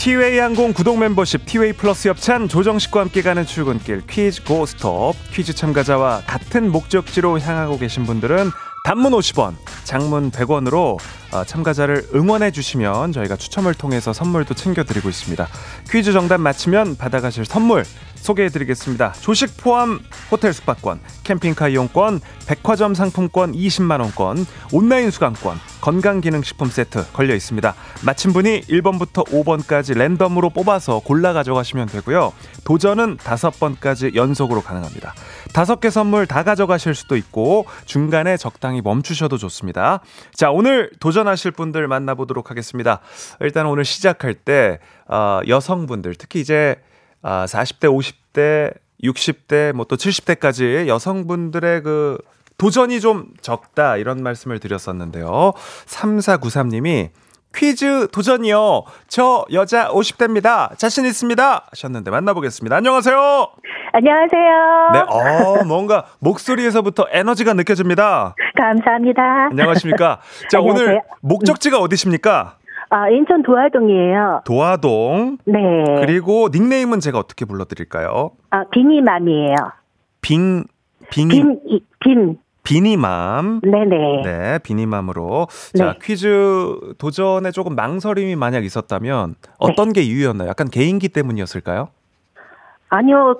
티웨이 항공 구독 멤버십 티웨이 플러스 협찬 조정식과 함께 가는 출근길 퀴즈 고스톱 퀴즈 참가자와 같은 목적지로 향하고 계신 분들은 단문 50원, 장문 100원으로 어, 참가자를 응원해 주시면 저희가 추첨을 통해서 선물도 챙겨드리고 있습니다. 퀴즈 정답 맞히면 받아가실 선물 소개해드리겠습니다. 조식 포함 호텔 숙박권, 캠핑카 이용권, 백화점 상품권 20만원권, 온라인 수강권, 건강기능식품 세트 걸려 있습니다. 맞힌 분이 1번부터 5번까지 랜덤으로 뽑아서 골라 가져가시면 되고요. 도전은 5번까지 연속으로 가능합니다. 5개 선물 다 가져가실 수도 있고 중간에 적당히 멈추셔도 좋습니다. 자, 오늘 도전하실 분들 만나보도록 하겠습니다. 일단 오늘 시작할 때 어, 여성분들 특히 이제 아, 40대, 50대, 60대, 뭐 또 70대까지 여성분들의 그 도전이 좀 적다 이런 말씀을 드렸었는데요. 3493님이 퀴즈 도전이요. 저 여자 50대입니다. 자신 있습니다. 하셨는데 만나보겠습니다. 안녕하세요. 안녕하세요. 네, 어, 뭔가 목소리에서부터 에너지가 느껴집니다. 감사합니다. 안녕하십니까. 자, 안녕하세요. 오늘 목적지가 어디십니까? 아, 인천 도화동이에요. 도화동. 네. 그리고 닉네임은 제가 어떻게 불러드릴까요? 아, 비니맘이에요. 빙, 빙이, 빈, 이- 빈. 비니맘. 네네. 네, 비니맘으로. 자, 네. 퀴즈 도전에 조금 망설임이 만약 있었다면 어떤 게 이유였나요? 약간 개인기 때문이었을까요? 아니요,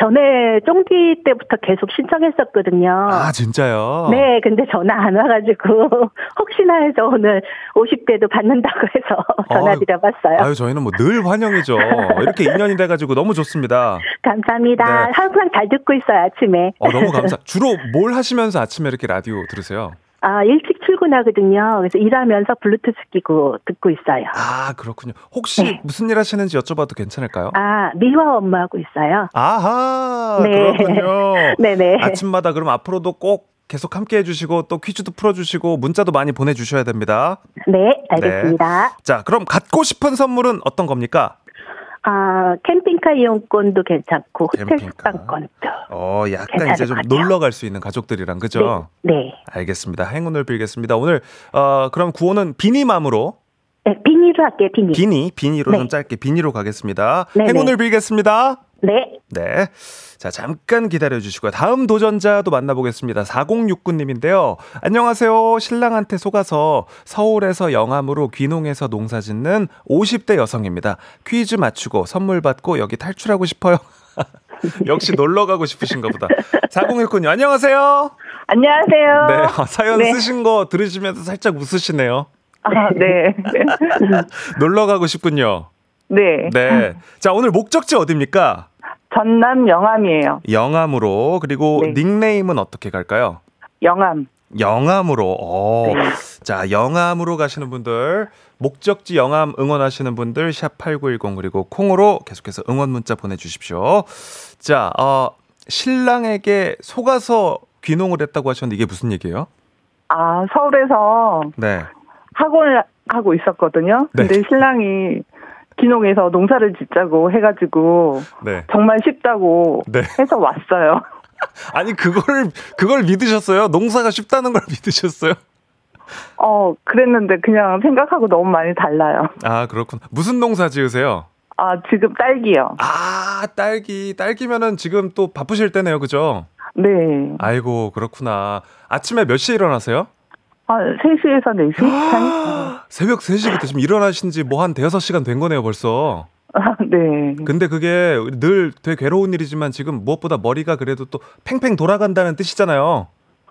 전에 쫑디 때부터 계속 신청했었거든요. 아, 진짜요? 네, 근데 전화 안 와가지고, (laughs) 혹시나 해서 오늘 50대도 받는다고 해서 (laughs) 전화드려봤어요. 아유, 저희는 뭐 늘 환영이죠. 이렇게 인연이 돼가지고 너무 좋습니다. (laughs) 감사합니다. 네. 항상 잘 듣고 있어요, 아침에. 어, 너무 감사. 주로 뭘 하시면서 아침에 이렇게 라디오 들으세요? 아, 일찍 출근하거든요. 그래서 일하면서 블루투스 끼고 듣고 있어요. 아, 그렇군요. 혹시 네. 무슨 일 하시는지 여쭤봐도 괜찮을까요? 아, 미화 업무하고 있어요. 아하, 네. 그렇군요. 네네. (laughs) 아침마다 그럼 앞으로도 꼭 계속 함께 해주시고 또 퀴즈도 풀어주시고 문자도 많이 보내주셔야 됩니다. 네, 알겠습니다. 자, 그럼 갖고 싶은 선물은 어떤 겁니까? 아, 캠핑카 이용권도 괜찮고, 호텔 캠핑카. 숙박권도. 어, 약간 이제 좀. 놀러 갈 수 있는 가족들이랑 그죠? 네. 알겠습니다. 행운을 빌겠습니다. 오늘 어 그럼 구호는 비니맘으로 네, 비니로 할게요, 비니. 비니 비니로 네. 좀 짧게 비니로 가겠습니다. 네, 행운을 네. 빌겠습니다. 네. 네. 자, 잠깐 기다려 주시고요. 다음 도전자도 만나보겠습니다. 4069님인데요. 안녕하세요. 신랑한테 속아서 서울에서 영암으로 귀농해서 농사 짓는 50대 여성입니다. 퀴즈 맞추고 선물 받고 여기 탈출하고 싶어요. (laughs) 역시 놀러 가고 싶으신가 보다. 4069님, 안녕하세요. 안녕하세요. 네. 아, 사연 네. 쓰신 거 들으시면서 살짝 웃으시네요. 아, 네. (laughs) 놀러 가고 싶군요. 네. 네. 자, 오늘 목적지 어딥니까? 전남 영암이에요. 영암으로. 그리고 네. 닉네임은 어떻게 갈까요? 영암. 영암으로. 어. 네. 자, 영암으로 가시는 분들, 목적지 영암 응원하시는 분들 샵8910 그리고 콩으로 계속해서 응원 문자 보내 주십시오. 자, 어 신랑에게 속아서 귀농을 했다고 하셨는데 이게 무슨 얘기예요? 아, 서울에서 네. 학원을 하고 있었거든요. 네. 근데 신랑이 기농에서 농사를 짓자고 해가지고 네. 정말 쉽다고 네. 해서 왔어요. (laughs) 아니 그걸 그걸 믿으셨어요? 농사가 쉽다는 걸 믿으셨어요? 어, 그랬는데 그냥 생각하고 너무 많이 달라요. 아, 그렇군. 무슨 농사 지으세요? 아, 지금 딸기요. 아, 딸기. 딸기면은 지금 또 바쁘실 때네요. 그죠? 네. 아이고, 그렇구나. 아침에 몇 시에 일어나세요? 아, 3시에서 4시 사이? 새벽 3시부터 지금 일어나신 지 뭐 한 대여섯 시간 된 거네요, 벌써. 아, 네. 근데 그게 늘 되게 괴로운 일이지만 지금 무엇보다 머리가 그래도 또 팽팽 돌아간다는 뜻이잖아요.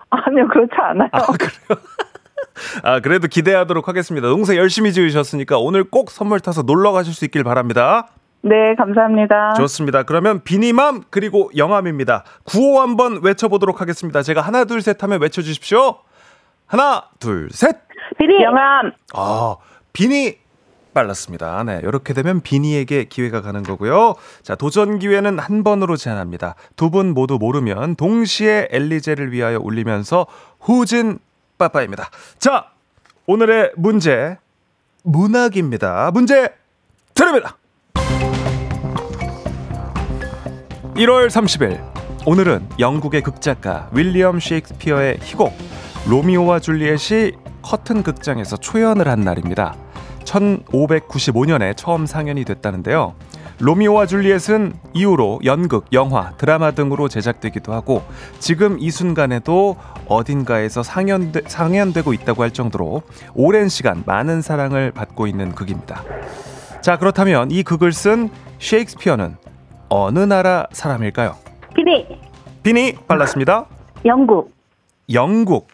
아니요, 그렇지 않아요. 아, 그래요? (laughs) 아, 그래도 기대하도록 하겠습니다. 농사 열심히 지으셨으니까 오늘 꼭 선물 타서 놀러 가실 수 있길 바랍니다. 네, 감사합니다. 좋습니다. 그러면 비니맘 그리고 영암입니다. 구호 한번 외쳐보도록 하겠습니다. 제가 하나 둘 셋 하면 외쳐주십시오. 하나 둘 셋. 비니! 영암. 아 비니 빨랐습니다. 네, 이렇게 되면 비니에게 기회가 가는 거고요. 자, 도전 기회는 한 번으로 제한합니다. 두 분 모두 모르면 동시에 엘리제를 위하여 울리면서 후진 빠빠입니다. 자, 오늘의 문제 문학입니다. 문제 드립니다. 1월 30일 오늘은 영국의 극작가 윌리엄 셰익스피어의 희곡 로미오와 줄리엣이 커튼 극장에서 초연을 한 날입니다. 1595년에 처음 상연이 됐다는데요. 로미오와 줄리엣은 이후로 연극, 영화, 드라마 등으로 제작되기도 하고 지금 이 순간에도 어딘가에서 상연되, 상연되고 있다고 할 정도로 오랜 시간 많은 사랑을 받고 있는 극입니다. 자 그렇다면 이 극을 쓴 셰익스피어는 어느 나라 사람일까요? 비니! 비니 빨랐습니다. 영국. 영국.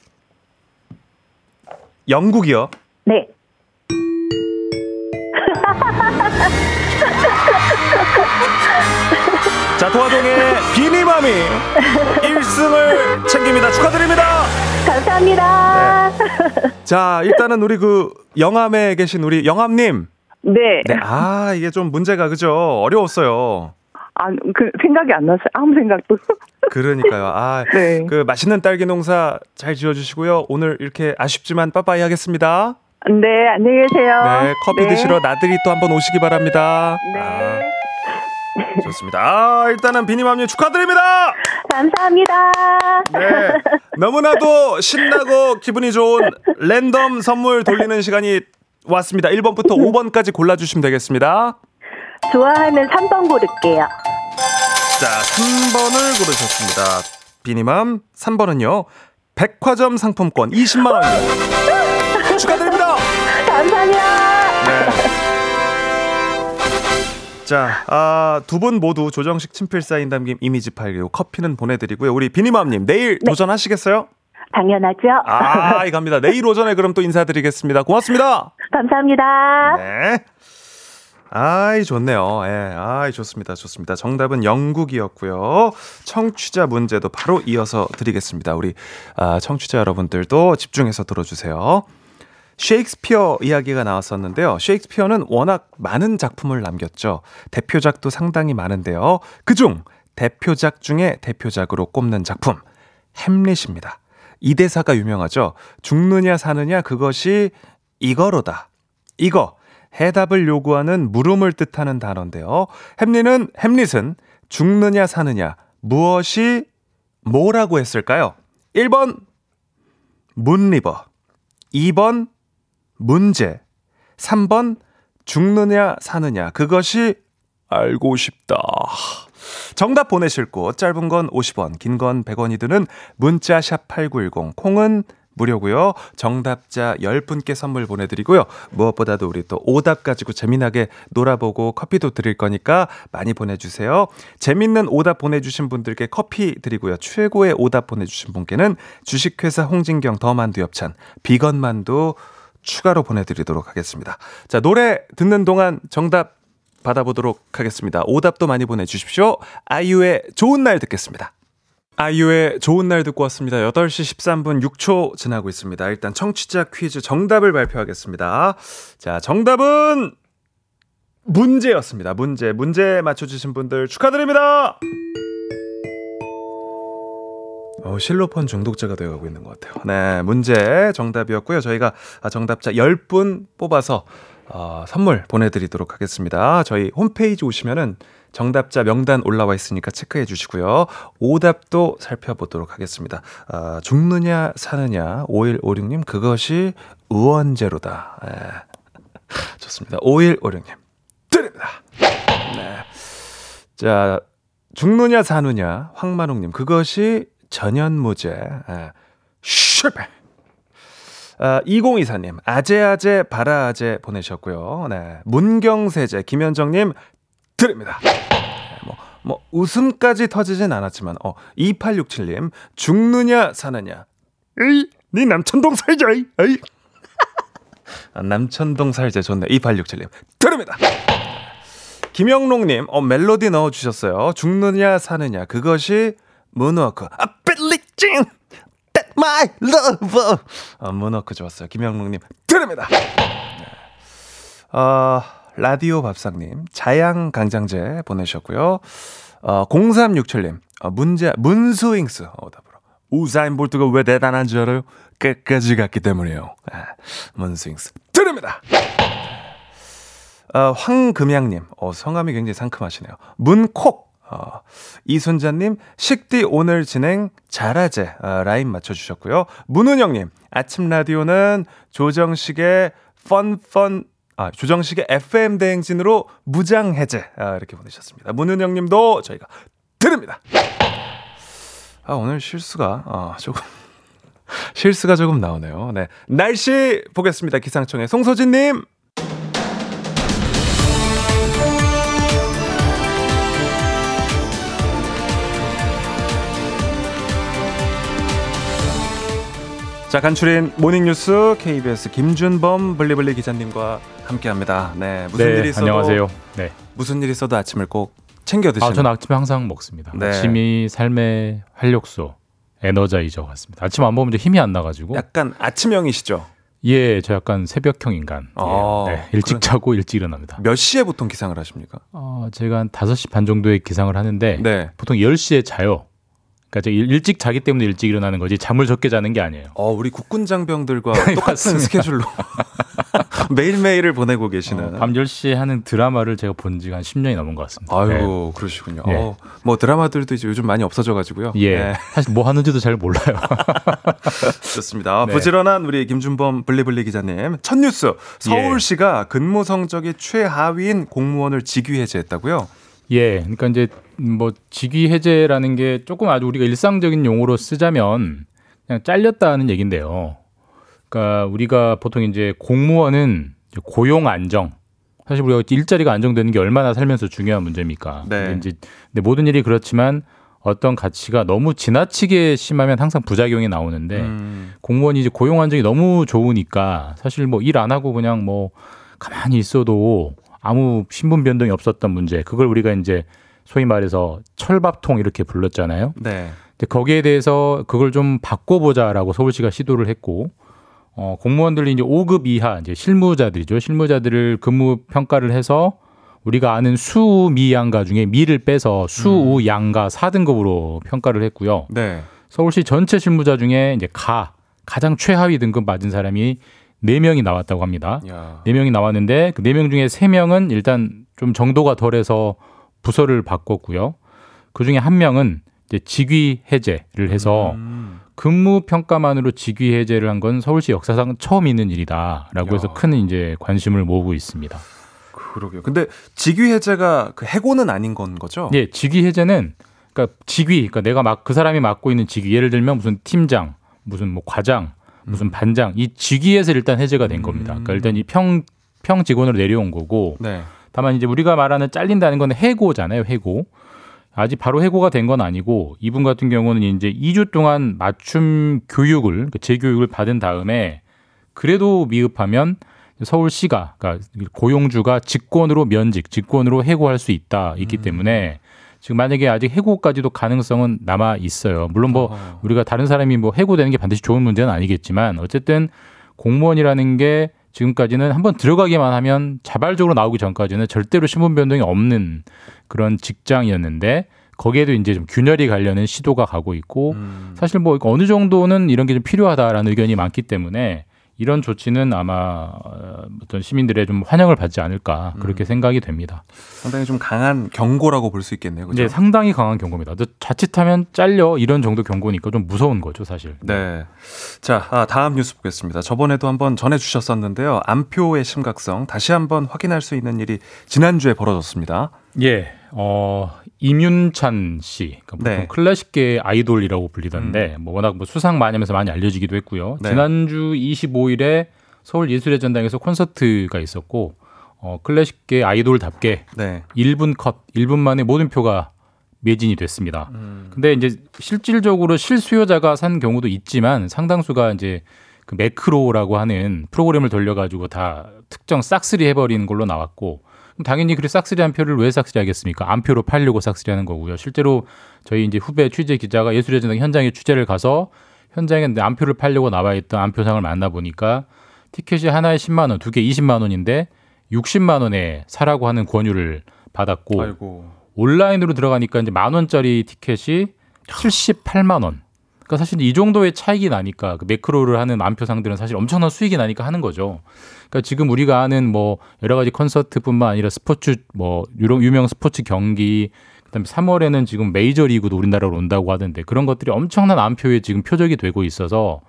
영국이요. 네. (laughs) 자 도화동의 비니맘이 1승을 챙깁니다. 축하드립니다. 감사합니다. 자 일단은 우리 그 영암에 계신 우리 영암님. 네. 네, 아 이게 좀 문제가 그죠 어려웠어요. 아, 그 생각이 안 났어요. 아무 생각도. (laughs) 그러니까요. 아, 네. 그 맛있는 딸기 농사 잘 지어주시고요. 오늘 이렇게 아쉽지만 빠빠이 하겠습니다. 네, 안녕히 계세요. 네, 커피 네. 드시러 나들이 또 한번 오시기 바랍니다. 네. 아, 좋습니다. 아, 일단은 비니맘님 축하드립니다. 감사합니다. 네. 너무나도 신나고 기분이 좋은 랜덤 선물 돌리는 시간이 왔습니다. 1번부터 5번까지 골라주시면 되겠습니다. 좋아하는 3번 고를게요. 자, 3번을 고르셨습니다. 비니맘 3번은요. 백화점 상품권 20만 원입니다. (laughs) 축하드립니다. 감사합니다. 네. 자, 아, 두 분 모두 조정식 친필 사인 담긴 이미지 파일 그리고 커피는 보내드리고요. 우리 비니맘님 내일 도전하시겠어요? 당연하죠. 아, 이겁니다. 내일 오전에 그럼 또 인사드리겠습니다. 고맙습니다. (laughs) 감사합니다. 네. 아이 좋네요. 예, 아이 좋습니다. 좋습니다. 정답은 영국이었고요. 청취자 문제도 바로 이어서 드리겠습니다. 우리 아, 청취자 여러분들도 집중해서 들어주세요. 셰익스피어 이야기가 나왔었는데요. 셰익스피어는 워낙 많은 작품을 남겼죠. 대표작도 상당히 많은데요. 그중 대표작 중에 대표작으로 꼽는 작품 햄릿입니다. 이 대사가 유명하죠. 죽느냐 사느냐 그것이 이거로다. 이거 해답을 요구하는 물음을 뜻하는 단어인데요. 햄릿은 햄릿은 죽느냐 사느냐 무엇이 뭐라고 했을까요? 1번 문리버 2번 문제 3번 죽느냐 사느냐 그것이 알고 싶다. 정답 보내실 곳 짧은 건 50원, 긴 건 100원이 드는 문자 샵8910 콩은 무료고요. 정답자 10분께 선물 보내드리고요. 무엇보다도 우리 또 오답 가지고 재미나게 놀아보고 커피도 드릴 거니까 많이 보내주세요. 재밌는 오답 보내주신 분들께 커피 드리고요. 최고의 오답 보내주신 분께는 주식회사 홍진경 더만두 엽찬 비건 만두 추가로 보내드리도록 하겠습니다. 자 노래 듣는 동안 정답 받아보도록 하겠습니다. 오답도 많이 보내주십시오. 아이유의 좋은 날 듣겠습니다. 아이유의 좋은 날 듣고 왔습니다. 8시 13분 6초 지나고 있습니다. 일단 청취자 퀴즈 정답을 발표하겠습니다. 자, 정답은 문제였습니다. 문제. 문제 맞춰주신 분들 축하드립니다! 어, 실로폰 중독자가 되어가고 있는 것 같아요. 네, 문제 정답이었고요. 저희가 정답자 10분 뽑아서 어, 선물 보내드리도록 하겠습니다. 저희 홈페이지 오시면은 정답자 명단 올라와 있으니까 체크해 주시고요. 오답도 살펴보도록 하겠습니다. 아, 죽느냐 사느냐 5156님 그것이 우원재로다. 네. (laughs) 좋습니다. 5156님 드립니다. 네. 자 죽느냐 사느냐 황만웅님 그것이 전현무죄. 네. 실패. 아, 2024님, 아재아재 바라아재 보내셨고요. 네. 문경세제, 김현정님, 드립니다. 네, 뭐, 뭐, 웃음까지 터지진 않았지만, 어, 2867님, 죽느냐, 사느냐. 에이, 네 남천동 살자, 에이. 아, 남천동 살자 좋네. 2867님, 드립니다. 김영롱님, 어, 멜로디 넣어 주셨어요. 죽느냐, 사느냐. 그것이 문워크. 아, 빌리징! That my love! 어, 문워크 좋았어요. 김영롱님, 드립니다. 어, 라디오 밥상님, 자양 강장제 보내셨고요. 어, 0367님, 어, 문제, 문스윙스. 어, 답으로. 우사인 볼트가 왜 대단한 줄 알아요? 끝까지 갔기 때문이에요. 아, 문스윙스. 드립니다! 어, 황금양님, 어, 성함이 굉장히 상큼하시네요. 문콕. 어, 이순자님, 식디 오늘 진행 잘하제. 어, 라인 맞춰주셨고요. 문은영님, 아침 라디오는 조정식의 펀펀 아, 조정식의 FM 대행진으로 무장 해제. 아, 이렇게 보내셨습니다. 문은영 님도 저희가 드립니다. 아, 오늘 실수가 어, 조금 (laughs) 실수가 조금 나오네요. 네. 날씨 보겠습니다. 기상청의 송소진 님. 자, 간추린 모닝뉴스 KBS 김준범 블리블리 기자님과 함께합니다. 네, 무슨 네, 일이 있어도 안녕하세요. 네. 무슨 일이 있어도 아침을 꼭 챙겨 드시는. 아, 저는 아침에 항상 먹습니다. 네. 아침이 삶의 활력소, 에너자이저 같습니다. 아침 안 먹으면 힘이 안 나가지고. 약간 아침형이시죠? 예, 저 약간 새벽형 인간. 어, 네, 일찍 그런- 자고 일찍 일어납니다. 몇 시에 보통 기상을 하십니까? 어, 제가 한 5시 반 정도에 기상을 하는데 네. 보통 10시에 자요. 그러니까 일- 일찍 자기 때문에 일찍 일어나는 거지 잠을 적게 자는 게 아니에요. 어, 우리 국군 장병들과 (laughs) 똑같은. 스케줄로 (laughs) 매일매일을 보내고 계시는. 어, 밤 10시에 하는 드라마를 제가 본 지가 한 10년이 넘은 것 같습니다. 아유, 그러시군요. 네. 어, 뭐 드라마들도 이제 요즘 많이 없어져 가지고요. 예. 사실 뭐 하는지도 잘 몰라요. (laughs) 좋습니다. 네. 부지런한 우리 김준범 블리블리 기자님. 첫 뉴스. 서울시가 근무 성적이 최하위인 공무원을 직위 해제했다고요? 예, 그러니까 이제 뭐 직위 해제라는 게 조금 아주 우리가 일상적인 용어로 쓰자면 그냥 잘렸다는 얘긴데요. 그러니까 우리가 보통 이제 공무원은 고용 안정. 사실 우리가 일자리가 안정되는 게 얼마나 살면서 중요한 문제입니까? 네. 근데 이제 근데 모든 일이 그렇지만 어떤 가치가 너무 지나치게 심하면 항상 부작용이 나오는데 음. 공무원이 이제 고용 안정이 너무 좋으니까 사실 뭐 일 안 하고 그냥 뭐 가만히 있어도 아무 신분 변동이 없었던 문제 그걸 우리가 이제 소위 말해서 철밥통 이렇게 불렀잖아요. 네. 근데 거기에 대해서 그걸 좀 바꿔보자라고 서울시가 시도를 했고 어, 공무원들이 이제 5급 이하 이제 실무자들이죠. 실무자들을 근무 평가를 해서 우리가 아는 수미양가 중에 미를 빼서 수우양가 4등급으로 평가를 했고요. 네. 서울시 전체 실무자 중에 이제 가 가장 최하위 등급 맞은 사람이 4명이 나왔다고 합니다. 야. 네 명이 나왔는데 그네명 중에 세 명은 일단 좀 정도가 덜해서 부서를 바꿨고요. 그 중에 한 명은 이제 직위 해제를 해서 음. 근무 평가만으로 직위 해제를 한 건 서울시 역사상 처음 있는 일이다라고 해서 야. 큰 이제 관심을 모으고 있습니다. 그러게요. 근데 직위 해제가 그 해고는 아닌 건 거죠? 예, 직위 해제는 그러니까 직위, 그러니까 내가 막 그 사람이 맡고 있는 직위, 예를 들면 무슨 팀장, 무슨 뭐 과장, 무슨 반장, 이 직위에서 일단 해제가 된 겁니다. 그러니까 일단 이 평 평 직원으로 내려온 거고, 네. 다만 이제 우리가 말하는 잘린다는 건 해고잖아요, 해고. 아직 바로 해고가 된 건 아니고 이분 같은 경우는 이제 2주 동안 맞춤 교육을 그러니까 재교육을 받은 다음에 그래도 미흡하면 서울시가 그러니까 고용주가 직권으로 면직, 직권으로 해고할 수 있다 있기 때문에 지금 만약에 아직 해고까지도 가능성은 남아 있어요. 물론 뭐 어. 우리가 다른 사람이 뭐 해고되는 게 반드시 좋은 문제는 아니겠지만 어쨌든 공무원이라는 게 지금까지는 한번 들어가기만 하면 자발적으로 나오기 전까지는 절대로 신분 변동이 없는 그런 직장이었는데 거기에도 이제 좀 균열이 가려는 시도가 가고 있고 음. 사실 뭐 어느 정도는 이런 게 좀 필요하다라는 의견이 많기 때문에 이런 조치는 아마 어, 어떤 시민들의 좀 환영을 받지 않을까 그렇게 생각이 됩니다. 상당히 좀 강한 경고라고 볼 수 있겠네요. 그죠? 이제 상당히 강한 경고입니다. 또 자칫하면 잘려 이런 정도 경고니까 좀 무서운 거죠, 사실. 네. 자, 아, 다음 뉴스 보겠습니다. 저번에도 한번 전해 주셨었는데요. 안표의 심각성 다시 한번 확인할 수 있는 일이 지난주에 벌어졌습니다. 예, 어, 임윤찬 씨, 그러니까 보통 네. 클래식계 아이돌이라고 불리던데, 뭐 워낙 뭐 수상 많이 하면서 많이 알려지기도 했고요. 네. 지난주 25일에 서울 예술의 전당에서 콘서트가 있었고, 어, 클래식계 아이돌답게 네. 1분 컷, 1분 만에 모든 표가 매진이 됐습니다. 음. 근데 이제 실질적으로 실수요자가 산 경우도 있지만 상당수가 이제 그 매크로라고 하는 프로그램을 돌려가지고 다 특정 싹쓸이 해버리는 걸로 나왔고 당연히 그 싹쓸이 한 표를 왜 싹쓸이 하겠습니까? 안표로 팔려고 싹쓸이 하는 거고요. 실제로 저희 이제 후배 취재 기자가 예술의 전당 현장에 취재를 가서 현장에 안표를 팔려고 나와 있던 안표상을 만나 보니까 티켓이 하나에 10만 원, 두 개 20만 원인데 60만 원에 사라고 하는 권유를 받았고 아이고. 온라인으로 들어가니까 이제 만 원짜리 티켓이 78만 원. 그러니까 사실 이 정도의 차익이 나니까 그 매크로를 하는 만표상들은 사실 엄청난 수익이 나니까 하는 거죠. 그러니까 지금 우리가 아는 뭐 여러 가지 콘서트뿐만 아니라 스포츠 뭐 유명, 스포츠 경기 그다음에 3월에는 지금 메이저 리그도 우리나라로 온다고 하던데 그런 것들이 엄청난 안표에 지금 표적이 되고 있어서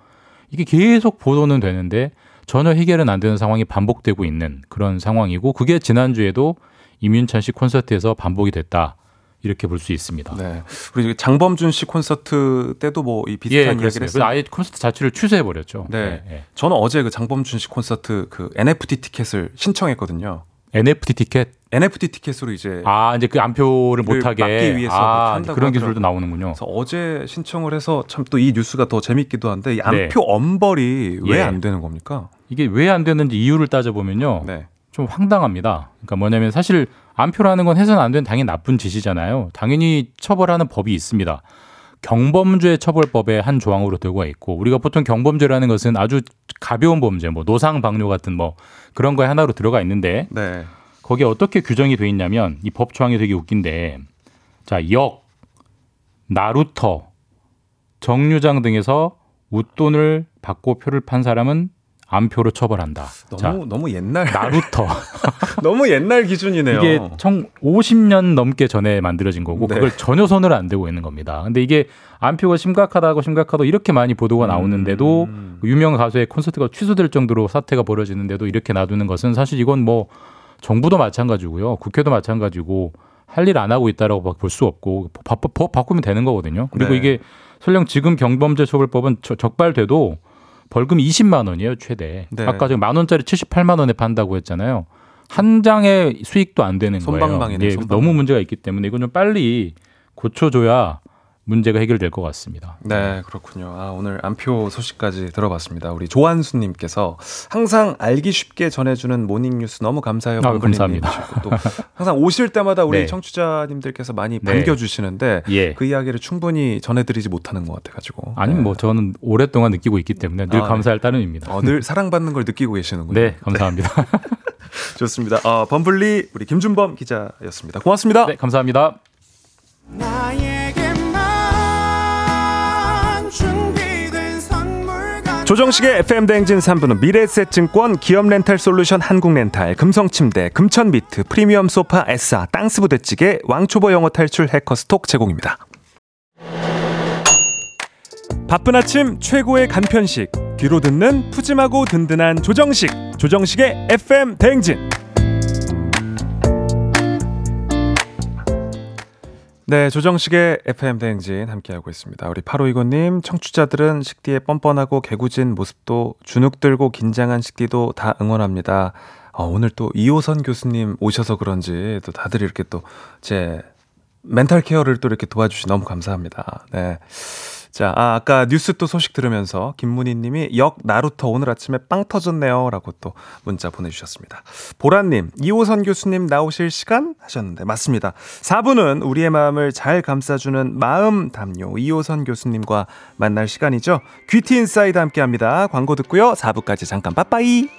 이게 계속 보도는 되는데 전혀 해결은 안 되는 상황이 반복되고 있는 그런 상황이고 그게 지난주에도 임윤찬 씨 콘서트에서 반복이 됐다. 이렇게 볼 수 있습니다. 네. 우리 장범준 씨 콘서트 때도 뭐이 예, 비슷한 이야기를 그렇습니다. 했어요. 아예 콘서트 자체를 취소해 버렸죠. 네. 저는 어제 그 장범준 씨 콘서트 그 NFT 티켓을 신청했거든요. NFT 티켓. NFT 티켓으로 이제 아 이제 그 안표를 를 못하게 막기 위해서 아, 그런 기술도. 나오는군요. 그래서 어제 신청을 해서 참 또 이 뉴스가 더 재밌기도 한데 이 안표 네. 엄벌이 왜 예. 안 되는 겁니까? 이게 왜 안 되는지 이유를 따져 보면요. 네. 좀 황당합니다. 그러니까 뭐냐면 사실 안표라는 건 해서는 안 되는 당연히 나쁜 짓이잖아요. 당연히 처벌하는 법이 있습니다. 경범죄 처벌법의 한 조항으로 들어가 있고 우리가 보통 경범죄라는 것은 아주 가벼운 범죄, 뭐 노상 방뇨 같은 뭐 그런 거에 하나로 들어가 있는데 네. 거기에 어떻게 규정이 돼 있냐면 이 법 조항이 되게 웃긴데 자, 역, 나루터, 정류장 등에서 웃돈을 받고 표를 판 사람은 암표로 처벌한다. 너무 너무 옛날 나루터. (laughs) 너무 옛날 기준이네요. 이게 청 50년 넘게 전에 만들어진 거고 네. 그걸 전혀 손을 안 대고 있는 겁니다. 근데 이게 암표가 심각하다고 심각하다고 이렇게 많이 보도가 나오는데도 음. 유명 가수의 콘서트가 취소될 정도로 사태가 벌어지는데도 이렇게 놔두는 것은 사실 이건 뭐 정부도 마찬가지고요. 국회도 마찬가지고 할 일 안 하고 있다라고 볼 수 없고 법, 법, 법 바꾸면 되는 거거든요. 그리고 네. 이게 설령 지금 경범죄 처벌법은 저- 적발돼도 벌금 20만 원이에요 최대. 네. 아까 지금 만 원짜리 78만 원에 판다고 했잖아요. 한 장의 수익도 안 되는 거예요. 솜방망이네, 예. 너무 문제가 있기 때문에 이건 좀 빨리 고쳐줘야 문제가 해결될 것 같습니다. 네, 그렇군요. 아, 오늘 안표 소식까지 들어봤습니다. 우리 조한수님께서 항상 알기 쉽게 전해주는 모닝뉴스 너무 감사해요. 아, 감사합니다. 또 항상 오실 때마다 우리 (laughs) 네. 청취자님들께서 많이 네. 반겨주시는데 예. 그 이야기를 충분히 전해드리지 못하는 것 같아가지고. 아니 뭐 저는 오랫동안 느끼고 있기 때문에 늘 아, 네. 감사할 따름입니다. 어, 늘 사랑받는 걸 느끼고 계시는군요. 네, 감사합니다. (laughs) 좋습니다. 어, 범블리 우리 김준범 기자였습니다. 고맙습니다. 네, 감사합니다. 조정식의 FM 대행진 3부는 미래에셋증권, 기업렌탈솔루션 한국렌탈, 금성침대, 금천비트, 프리미엄 소파 에싸, 땅스부대찌개, 왕초보 영어 탈출 해커스톡 제공입니다. 바쁜 아침 최고의 간편식, 귀로 듣는 푸짐하고 든든한 조정식, 조정식의 FM 대행진. 네, 조정식의 FM 대행진 함께하고 있습니다. 우리 8529님, 청취자들은 식디의 뻔뻔하고 개구진 모습도 주눅 들고 긴장한 식디도 다 응원합니다. 어, 오늘 또 이호선 교수님 오셔서 그런지 또 다들 이렇게 또 제 멘탈 케어를 또 이렇게 도와주시 너무 감사합니다. 네. 자, 아, 아까 뉴스 또 소식 들으면서 김문희 님이 역 나루터 오늘 아침에 빵 터졌네요. 라고 또 문자 보내주셨습니다. 보라님, 이호선 교수님 나오실 시간 하셨는데, 맞습니다. 4부는 우리의 마음을 잘 감싸주는 마음 담요 이호선 교수님과 만날 시간이죠. 귀티 인사이드 함께 합니다. 광고 듣고요. 4부까지 잠깐 빠빠이!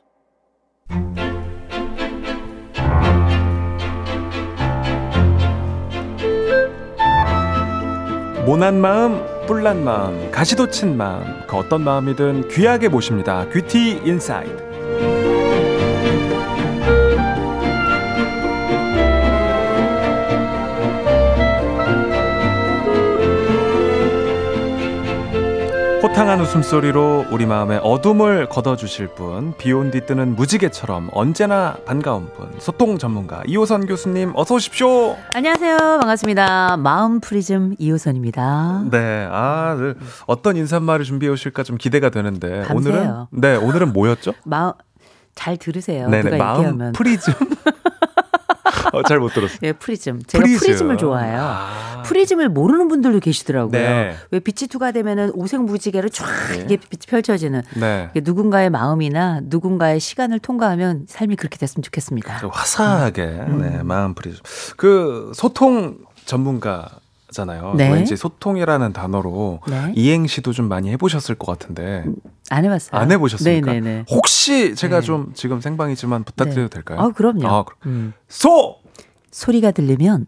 모난 마음, 뿔난 마음, 가시돋친 마음, 그 어떤 마음이든 귀하게 모십니다. 귀티 인사이드. 호탕한 웃음소리로 우리 마음의 어둠을 걷어주실 분, 비온 뒤 뜨는 무지개처럼 언제나 반가운 분, 소통 전문가 이호선 교수님 어서 오십시오. 안녕하세요. 반갑습니다. 마음 프리즘 이호선입니다. 네, 아, 늘 어떤 인사말을 준비해 오실까 좀 기대가 되는데 밤새요. 오늘은 네 오늘은 뭐였죠? 마음 잘 들으세요. 네네 마음 얘기하면. 프리즘. (laughs) 어, 잘못 들었어요. (laughs) 예, 프리즘. 제가 프리즘. 을 좋아해요. 프리즘을 모르는 분들도 계시더라고요. 네. 왜 빛이 투과되면은 오색무지개로 쫙 이게 빛이 펼쳐지는 네. 누군가의 마음이나 누군가의 시간을 통과하면 삶이 그렇게 됐으면 좋겠습니다. 좀 화사하게 음. 네, 마음 프리즘. 그 소통 전문가 잖아요. 네. 왠지 소통이라는 단어로 네. 이행시도 좀 많이 해보셨을 것 같은데 안 해봤어요. 안 해보셨습니까? 네네네. 혹시 제가 네. 좀 지금 생방이지만 부탁드려도 네. 될까요? 아, 그럼요. 아, 그- 음. 소 소리가 들리면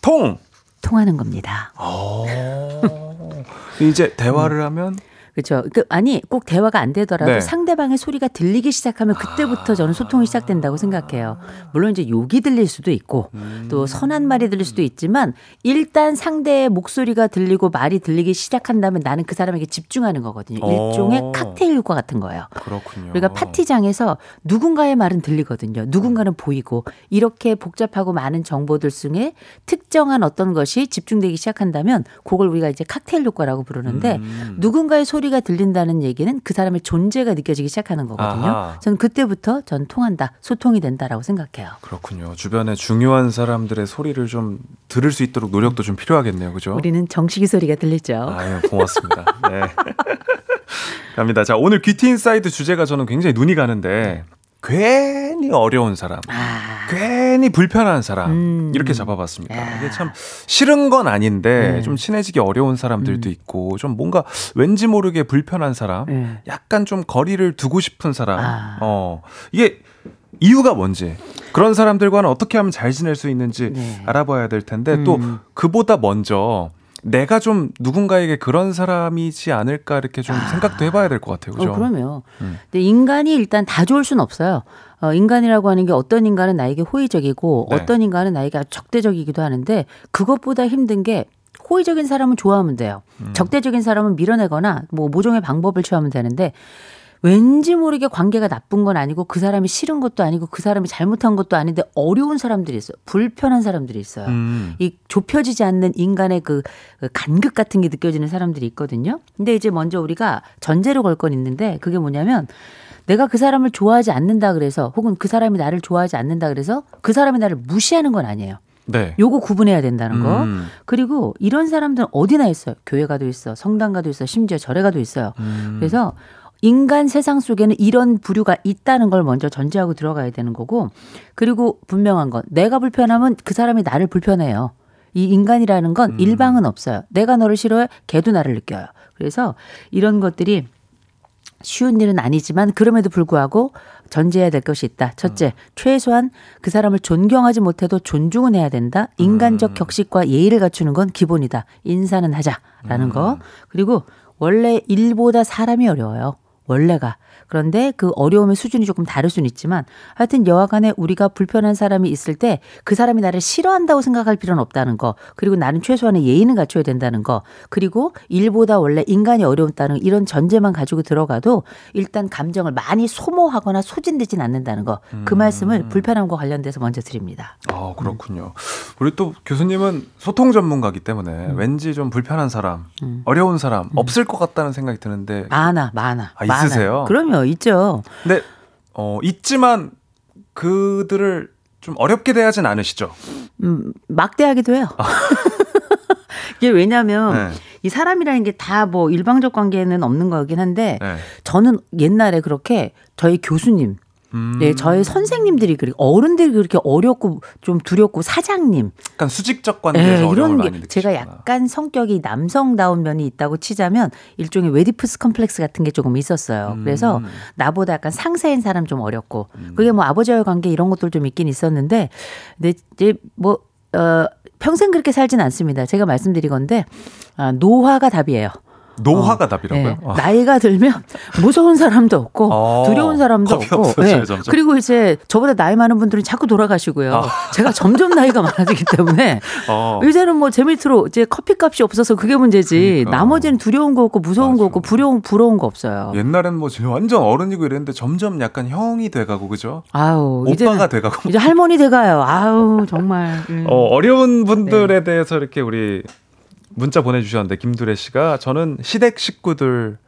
통. 통하는 겁니다. 어. 이제 대화를 하면 그렇죠. 그 아니 꼭 대화가 안 되더라도 네. 상대방의 소리가 들리기 시작하면 그때부터 저는 소통이 시작된다고 생각해요. 물론 이제 욕이 들릴 수도 있고 음. 또 선한 말이 들릴 수도 있지만 일단 상대의 목소리가 들리고 말이 들리기 시작한다면 나는 그 사람에게 집중하는 거거든요. 어. 일종의 칵테일 효과 같은 거예요. 그렇군요. 우리가 파티장에서 누군가의 말은 들리거든요. 누군가는 보이고 이렇게 복잡하고 많은 정보들 중에 특정한 어떤 것이 집중되기 시작한다면 그걸 우리가 이제 칵테일 효과라고 부르는데 음. 누군가의 소리가 소리가 들린다는 얘기는 그 사람의 존재가 느껴지기 시작하는 거거든요. 아하. 저는 그때부터 전 통한다, 소통이 된다라고 생각해요. 그렇군요. 주변에 중요한 사람들의 소리를 좀 들을 수 있도록 노력도 좀 필요하겠네요. 그죠? 우리는 정식이 소리가 들리죠. 아유, 고맙습니다. 네. (laughs) 갑니다. 자, 오늘 귀티 인사이드 주제가 저는 굉장히 눈이 가는데 괜히 어려운 사람, 괜히 불편한 사람 이렇게 잡아봤습니다. 이게 참 싫은 건 아닌데 네. 좀 친해지기 어려운 사람들도 있고 좀 뭔가 왠지 모르게 불편한 사람, 네. 약간 좀 거리를 두고 싶은 사람. 아. 어 이게 이유가 뭔지 그런 사람들과는 어떻게 하면 잘 지낼 수 있는지 네. 알아봐야 될 텐데 음. 또 그보다 먼저 내가 좀 누군가에게 그런 사람이지 않을까 이렇게 좀 생각도 해봐야 될 것 같아요. 그죠? 어, 그럼요. 음. 근데 인간이 일단 다 좋을 수는 없어요. 어, 인간이라고 하는 게 어떤 인간은 나에게 호의적이고 네. 어떤 인간은 나에게 적대적이기도 하는데 그것보다 힘든 게 호의적인 사람은 좋아하면 돼요. 음. 적대적인 사람은 밀어내거나 뭐 모종의 방법을 취하면 되는데 왠지 모르게 관계가 나쁜 건 아니고 그 사람이 싫은 것도 아니고 그 사람이 잘못한 것도 아닌데 어려운 사람들이 있어요. 불편한 사람들이 있어요. 음. 이 좁혀지지 않는 인간의 그, 그 간극 같은 게 느껴지는 사람들이 있거든요. 근데 이제 먼저 우리가 전제로 걸 건 있는데 그게 뭐냐면 내가 그 사람을 좋아하지 않는다 그래서 혹은 그 사람이 나를 좋아하지 않는다 그래서 그 사람이 나를 무시하는 건 아니에요. 네. 요거 구분해야 된다는 거. 음. 그리고 이런 사람들은 어디나 있어요. 교회 가도 있어, 성당 가도 있어, 심지어 절에 가도 있어요. 음. 그래서 인간 세상 속에는 이런 부류가 있다는 걸 먼저 전제하고 들어가야 되는 거고, 그리고 분명한 건 내가 불편하면 그 사람이 나를 불편해요. 이 인간이라는 건 음. 일방은 없어요. 내가 너를 싫어해, 걔도 나를 느껴요. 그래서 이런 것들이 쉬운 일은 아니지만 그럼에도 불구하고 전제해야 될 것이 있다. 첫째, 최소한 그 사람을 존경하지 못해도 존중은 해야 된다. 인간적 격식과 예의를 갖추는 건 기본이다. 인사는 하자라는 거. 그리고 원래 일보다 사람이 어려워요. 원래가. 그런데 그 어려움의 수준이 조금 다를 수는 있지만 하여튼 여하간에 우리가 불편한 사람이 있을 때 그 사람이 나를 싫어한다고 생각할 필요는 없다는 거. 그리고 나는 최소한의 예의는 갖춰야 된다는 거. 그리고 일보다 원래 인간이 어려웠다는 이런 전제만 가지고 들어가도 일단 감정을 많이 소모하거나 소진되진 않는다는 거. 그 말씀을 불편함과 관련돼서 먼저 드립니다. 아, 그렇군요. 우리 또 교수님은 소통 전문가기 때문에 음. 왠지 좀 불편한 사람, 어려운 사람 없을 것 같다는 생각이 드는데 많아, 많아. 아. 있으세요? 그럼요, 있죠. 근데 어, 있지만 그들을 좀 어렵게 대하진 않으시죠? 음, 막 대하기도 해요. (laughs) 이게 왜냐면 네. 이 사람이라는 게 다 뭐 일방적 관계는 없는 거긴 한데 네. 저는 옛날에 그렇게 저희 교수님 음, 네, 저희 선생님들이 그렇게 어른들이 그렇게 어렵고 좀 두렵고 사장님 약간 수직적 관계에서 예, 어려움을 이런 많이 게. 제가 약간 성격이 남성다운 면이 있다고 치자면 일종의 외디푸스 콤플렉스 같은 게 조금 있었어요. 음. 그래서 나보다 약간 상세인 사람 좀 어렵고 그게 뭐 아버지와의 관계 이런 것들 좀 있긴 있었는데 근데 이제 뭐 어, 평생 그렇게 살진 않습니다. 제가 말씀드리건데 아, 노화가 답이에요. 노화가 어, 답이라고요? 예. 아. 나이가 들면 무서운 사람도 없고 어, 두려운 사람도 없고 없어져요, 예. 점점. 그리고 이제 저보다 나이 많은 분들은 자꾸 돌아가시고요. 아. 제가 점점 나이가 많아지기 때문에 (laughs) 어. 이제는 뭐 제 밑으로 이제 커피값이 없어서 그게 문제지. 그러니까. 나머지는 두려운 거 없고 무서운 거 맞아. 없고 부러운 부러운 거 없어요. 옛날엔 뭐 완전 어른이고 이랬는데 점점 약간 형이 돼가고 그죠? 아우 오빠가 돼가고 이제 할머니 돼가요. 아우 정말. 음. 어, 어려운 분들에 네. 대해서 이렇게 우리 문자 보내주셨는데 김두래 씨가 저는 시댁 식구들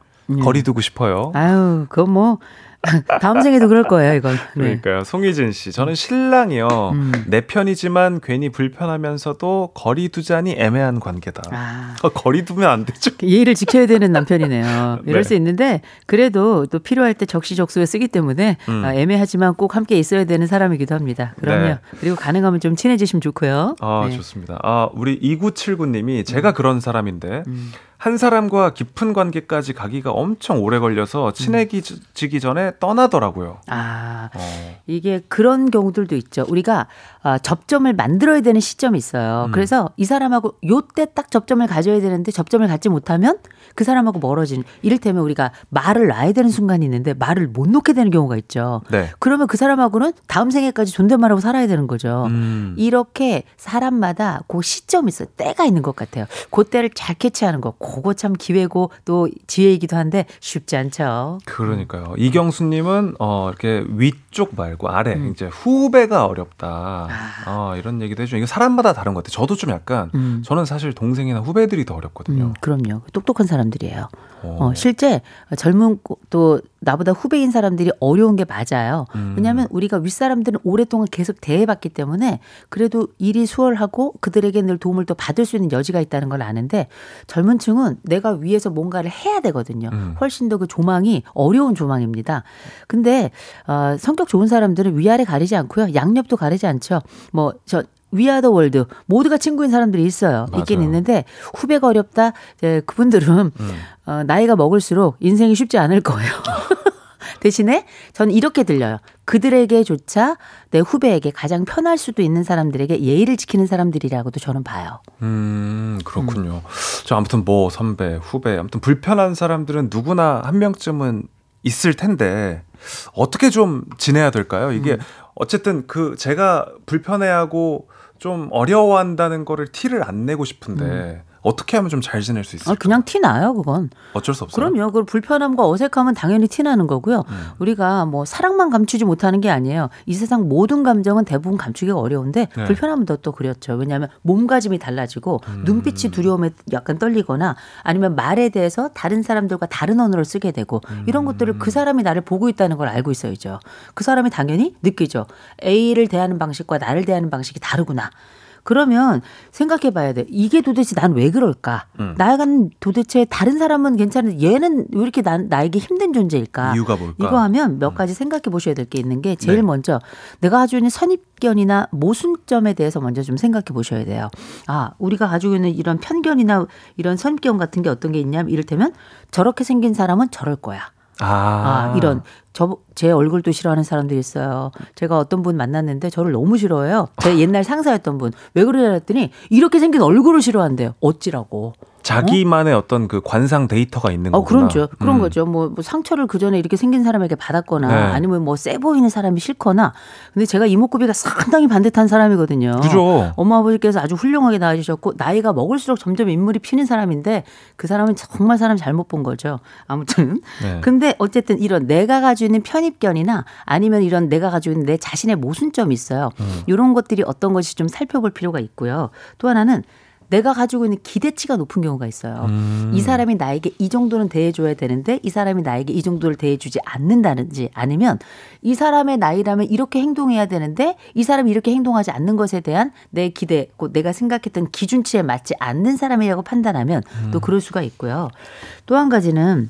거리 두고 싶어요. 음. 아유 그건 뭐 다음 생에도 그럴 거예요 이건. 네. 그러니까요. 송희진 씨, 저는 신랑이요. 음. 내 편이지만 괜히 불편하면서도 거리 두자니 애매한 관계다. 아. 어, 거리 두면 안 되죠. 예의를 지켜야 되는 남편이네요. (laughs) 이럴 네. 수 있는데 그래도 또 필요할 때 적시적소에 쓰기 때문에 음. 아, 애매하지만 꼭 함께 있어야 되는 사람이기도 합니다. 그럼요. 네. 그리고 가능하면 좀 친해지시면 좋고요. 아, 네. 좋습니다. 아, 우리 2979 님이 제가 그런 사람인데 음. 한 사람과 깊은 관계까지 가기가 엄청 오래 걸려서 친해지기 전에 떠나더라고요. 아, 어. 이게 그런 경우들도 있죠. 우리가 아, 접점을 만들어야 되는 시점이 있어요. 음. 그래서 이 사람하고 요때 딱 접점을 가져야 되는데 접점을 갖지 못하면 그 사람하고 멀어지는 이를테면 우리가 말을 놔야 되는 순간이 있는데 말을 못 놓게 되는 경우가 있죠. 네. 그러면 그 사람하고는 다음 생에까지 존댓말하고 살아야 되는 거죠. 음. 이렇게 사람마다 그 시점이 있어요. 때가 있는 것 같아요. 그 때를 잘 캐치하는 거, 그거 참 기회고 또 지혜이기도 한데 쉽지 않죠. 그러니까요. 이경수님은 어 이렇게 위쪽 말고 아래 음. 이제 후배가 어렵다. 아, 이런 얘기도 해줘. 이거 사람마다 다른 것 같아요. 저도 좀 약간 음. 저는 사실 동생이나 후배들이 더 어렵거든요. 음, 그럼요. 똑똑한 사람들이에요. 어. 어, 실제 젊은 꼬- 또 나보다 후배인 사람들이 어려운 게 맞아요. 음. 왜냐하면 우리가 윗사람들은 오랫동안 계속 대해봤기 때문에 그래도 일이 수월하고 그들에게 늘 도움을 또 받을 수 있는 여지가 있다는 걸 아는데 젊은 층은 내가 위에서 뭔가를 해야 되거든요. 음. 훨씬 더 그 조망이 어려운 조망입니다. 근데 어, 성격 좋은 사람들은 위아래 가리지 않고요. 양옆도 가리지 않죠. 뭐 저 위아더 월드 모두가 친구인 사람들이 있어요. 있긴 맞아요. 있는데 후배가 어렵다. 이제 그분들은 음. 어, 나이가 먹을수록 인생이 쉽지 않을 거예요. (laughs) 대신에 저는 이렇게 들려요. 그들에게조차 내 후배에게 가장 편할 수도 있는 사람들에게 예의를 지키는 사람들이라고도 저는 봐요. 음, 그렇군요. 저 아무튼 뭐 선배, 후배, 아무튼 불편한 사람들은 누구나 한 명쯤은 있을 텐데 어떻게 좀 지내야 될까요? 이게 어쨌든 그 제가 불편해하고 좀 어려워한다는 거를 티를 안 내고 싶은데 어떻게 하면 좀 잘 지낼 수 있을까요? 아, 그냥 티 나요, 그건. 어쩔 수 없어요. 그럼요. 그 불편함과 어색함은 당연히 티 나는 거고요. 음. 우리가 뭐 사랑만 감추지 못하는 게 아니에요. 이 세상 모든 감정은 대부분 감추기가 어려운데 네. 불편함은 더 또 그렇죠. 왜냐하면 몸가짐이 달라지고 음. 눈빛이 두려움에 약간 떨리거나 아니면 말에 대해서 다른 사람들과 다른 언어를 쓰게 되고 음. 이런 것들을 그 사람이 나를 보고 있다는 걸 알고 있어야죠. 그 사람이 당연히 느끼죠. A를 대하는 방식과 나를 대하는 방식이 다르구나. 그러면 생각해 봐야 돼. 이게 도대체 난 왜 그럴까? 음. 나간 도대체 다른 사람은 괜찮은데 얘는 왜 이렇게 난, 나에게 힘든 존재일까? 이유가 뭘까? 이거 하면 몇 가지 생각해 보셔야 될 게 있는 게 제일 네. 먼저 내가 가지고 있는 선입견이나 모순점에 대해서 먼저 좀 생각해 보셔야 돼요. 아, 우리가 가지고 있는 이런 편견이나 이런 선입견 같은 게 어떤 게 있냐면 이를테면 저렇게 생긴 사람은 저럴 거야. 아, 아, 이런 저 제 얼굴도 싫어하는 사람들이 있어요. 제가 어떤 분 만났는데 저를 너무 싫어해요. 제 옛날 상사였던 분. 왜 그러냐 했더니 이렇게 생긴 얼굴을 싫어한대요. 어찌라고. 자기만의 어? 떤 그 관상 데이터가 있는 어, 거구나. 그런죠. 그런 음. 거죠. 뭐, 뭐 상처를 그 전에 이렇게 생긴 사람에게 받았거나 네. 아니면 뭐 세 보이는 사람이 싫거나. 근데 제가 이목구비가 상당히 반듯한 사람이거든요. 그죠. 엄마 아버지께서 아주 훌륭하게 낳아주셨고 나이가 먹을수록 점점 인물이 피는 사람인데 그 사람은 정말 사람 잘못 본 거죠. 아무튼. 네. 근데 어쨌든 이런 내가 가지고 있는 편입견이나 아니면 이런 내가 가지고 있는 내 자신의 모순점이 있어요. 음. 이런 것들이 어떤 것이 좀 살펴볼 필요가 있고요. 또 하나는 내가 가지고 있는 기대치가 높은 경우가 있어요. 음. 이 사람이 나에게 이 정도는 대해줘야 되는데 이 사람이 나에게 이 정도를 대해주지 않는다든지 아니면 이 사람의 나이라면 이렇게 행동해야 되는데 이 사람이 이렇게 행동하지 않는 것에 대한 내 기대, 곧 내가 생각했던 기준치에 맞지 않는 사람이라고 판단하면 또 음. 그럴 수가 있고요. 또 한 가지는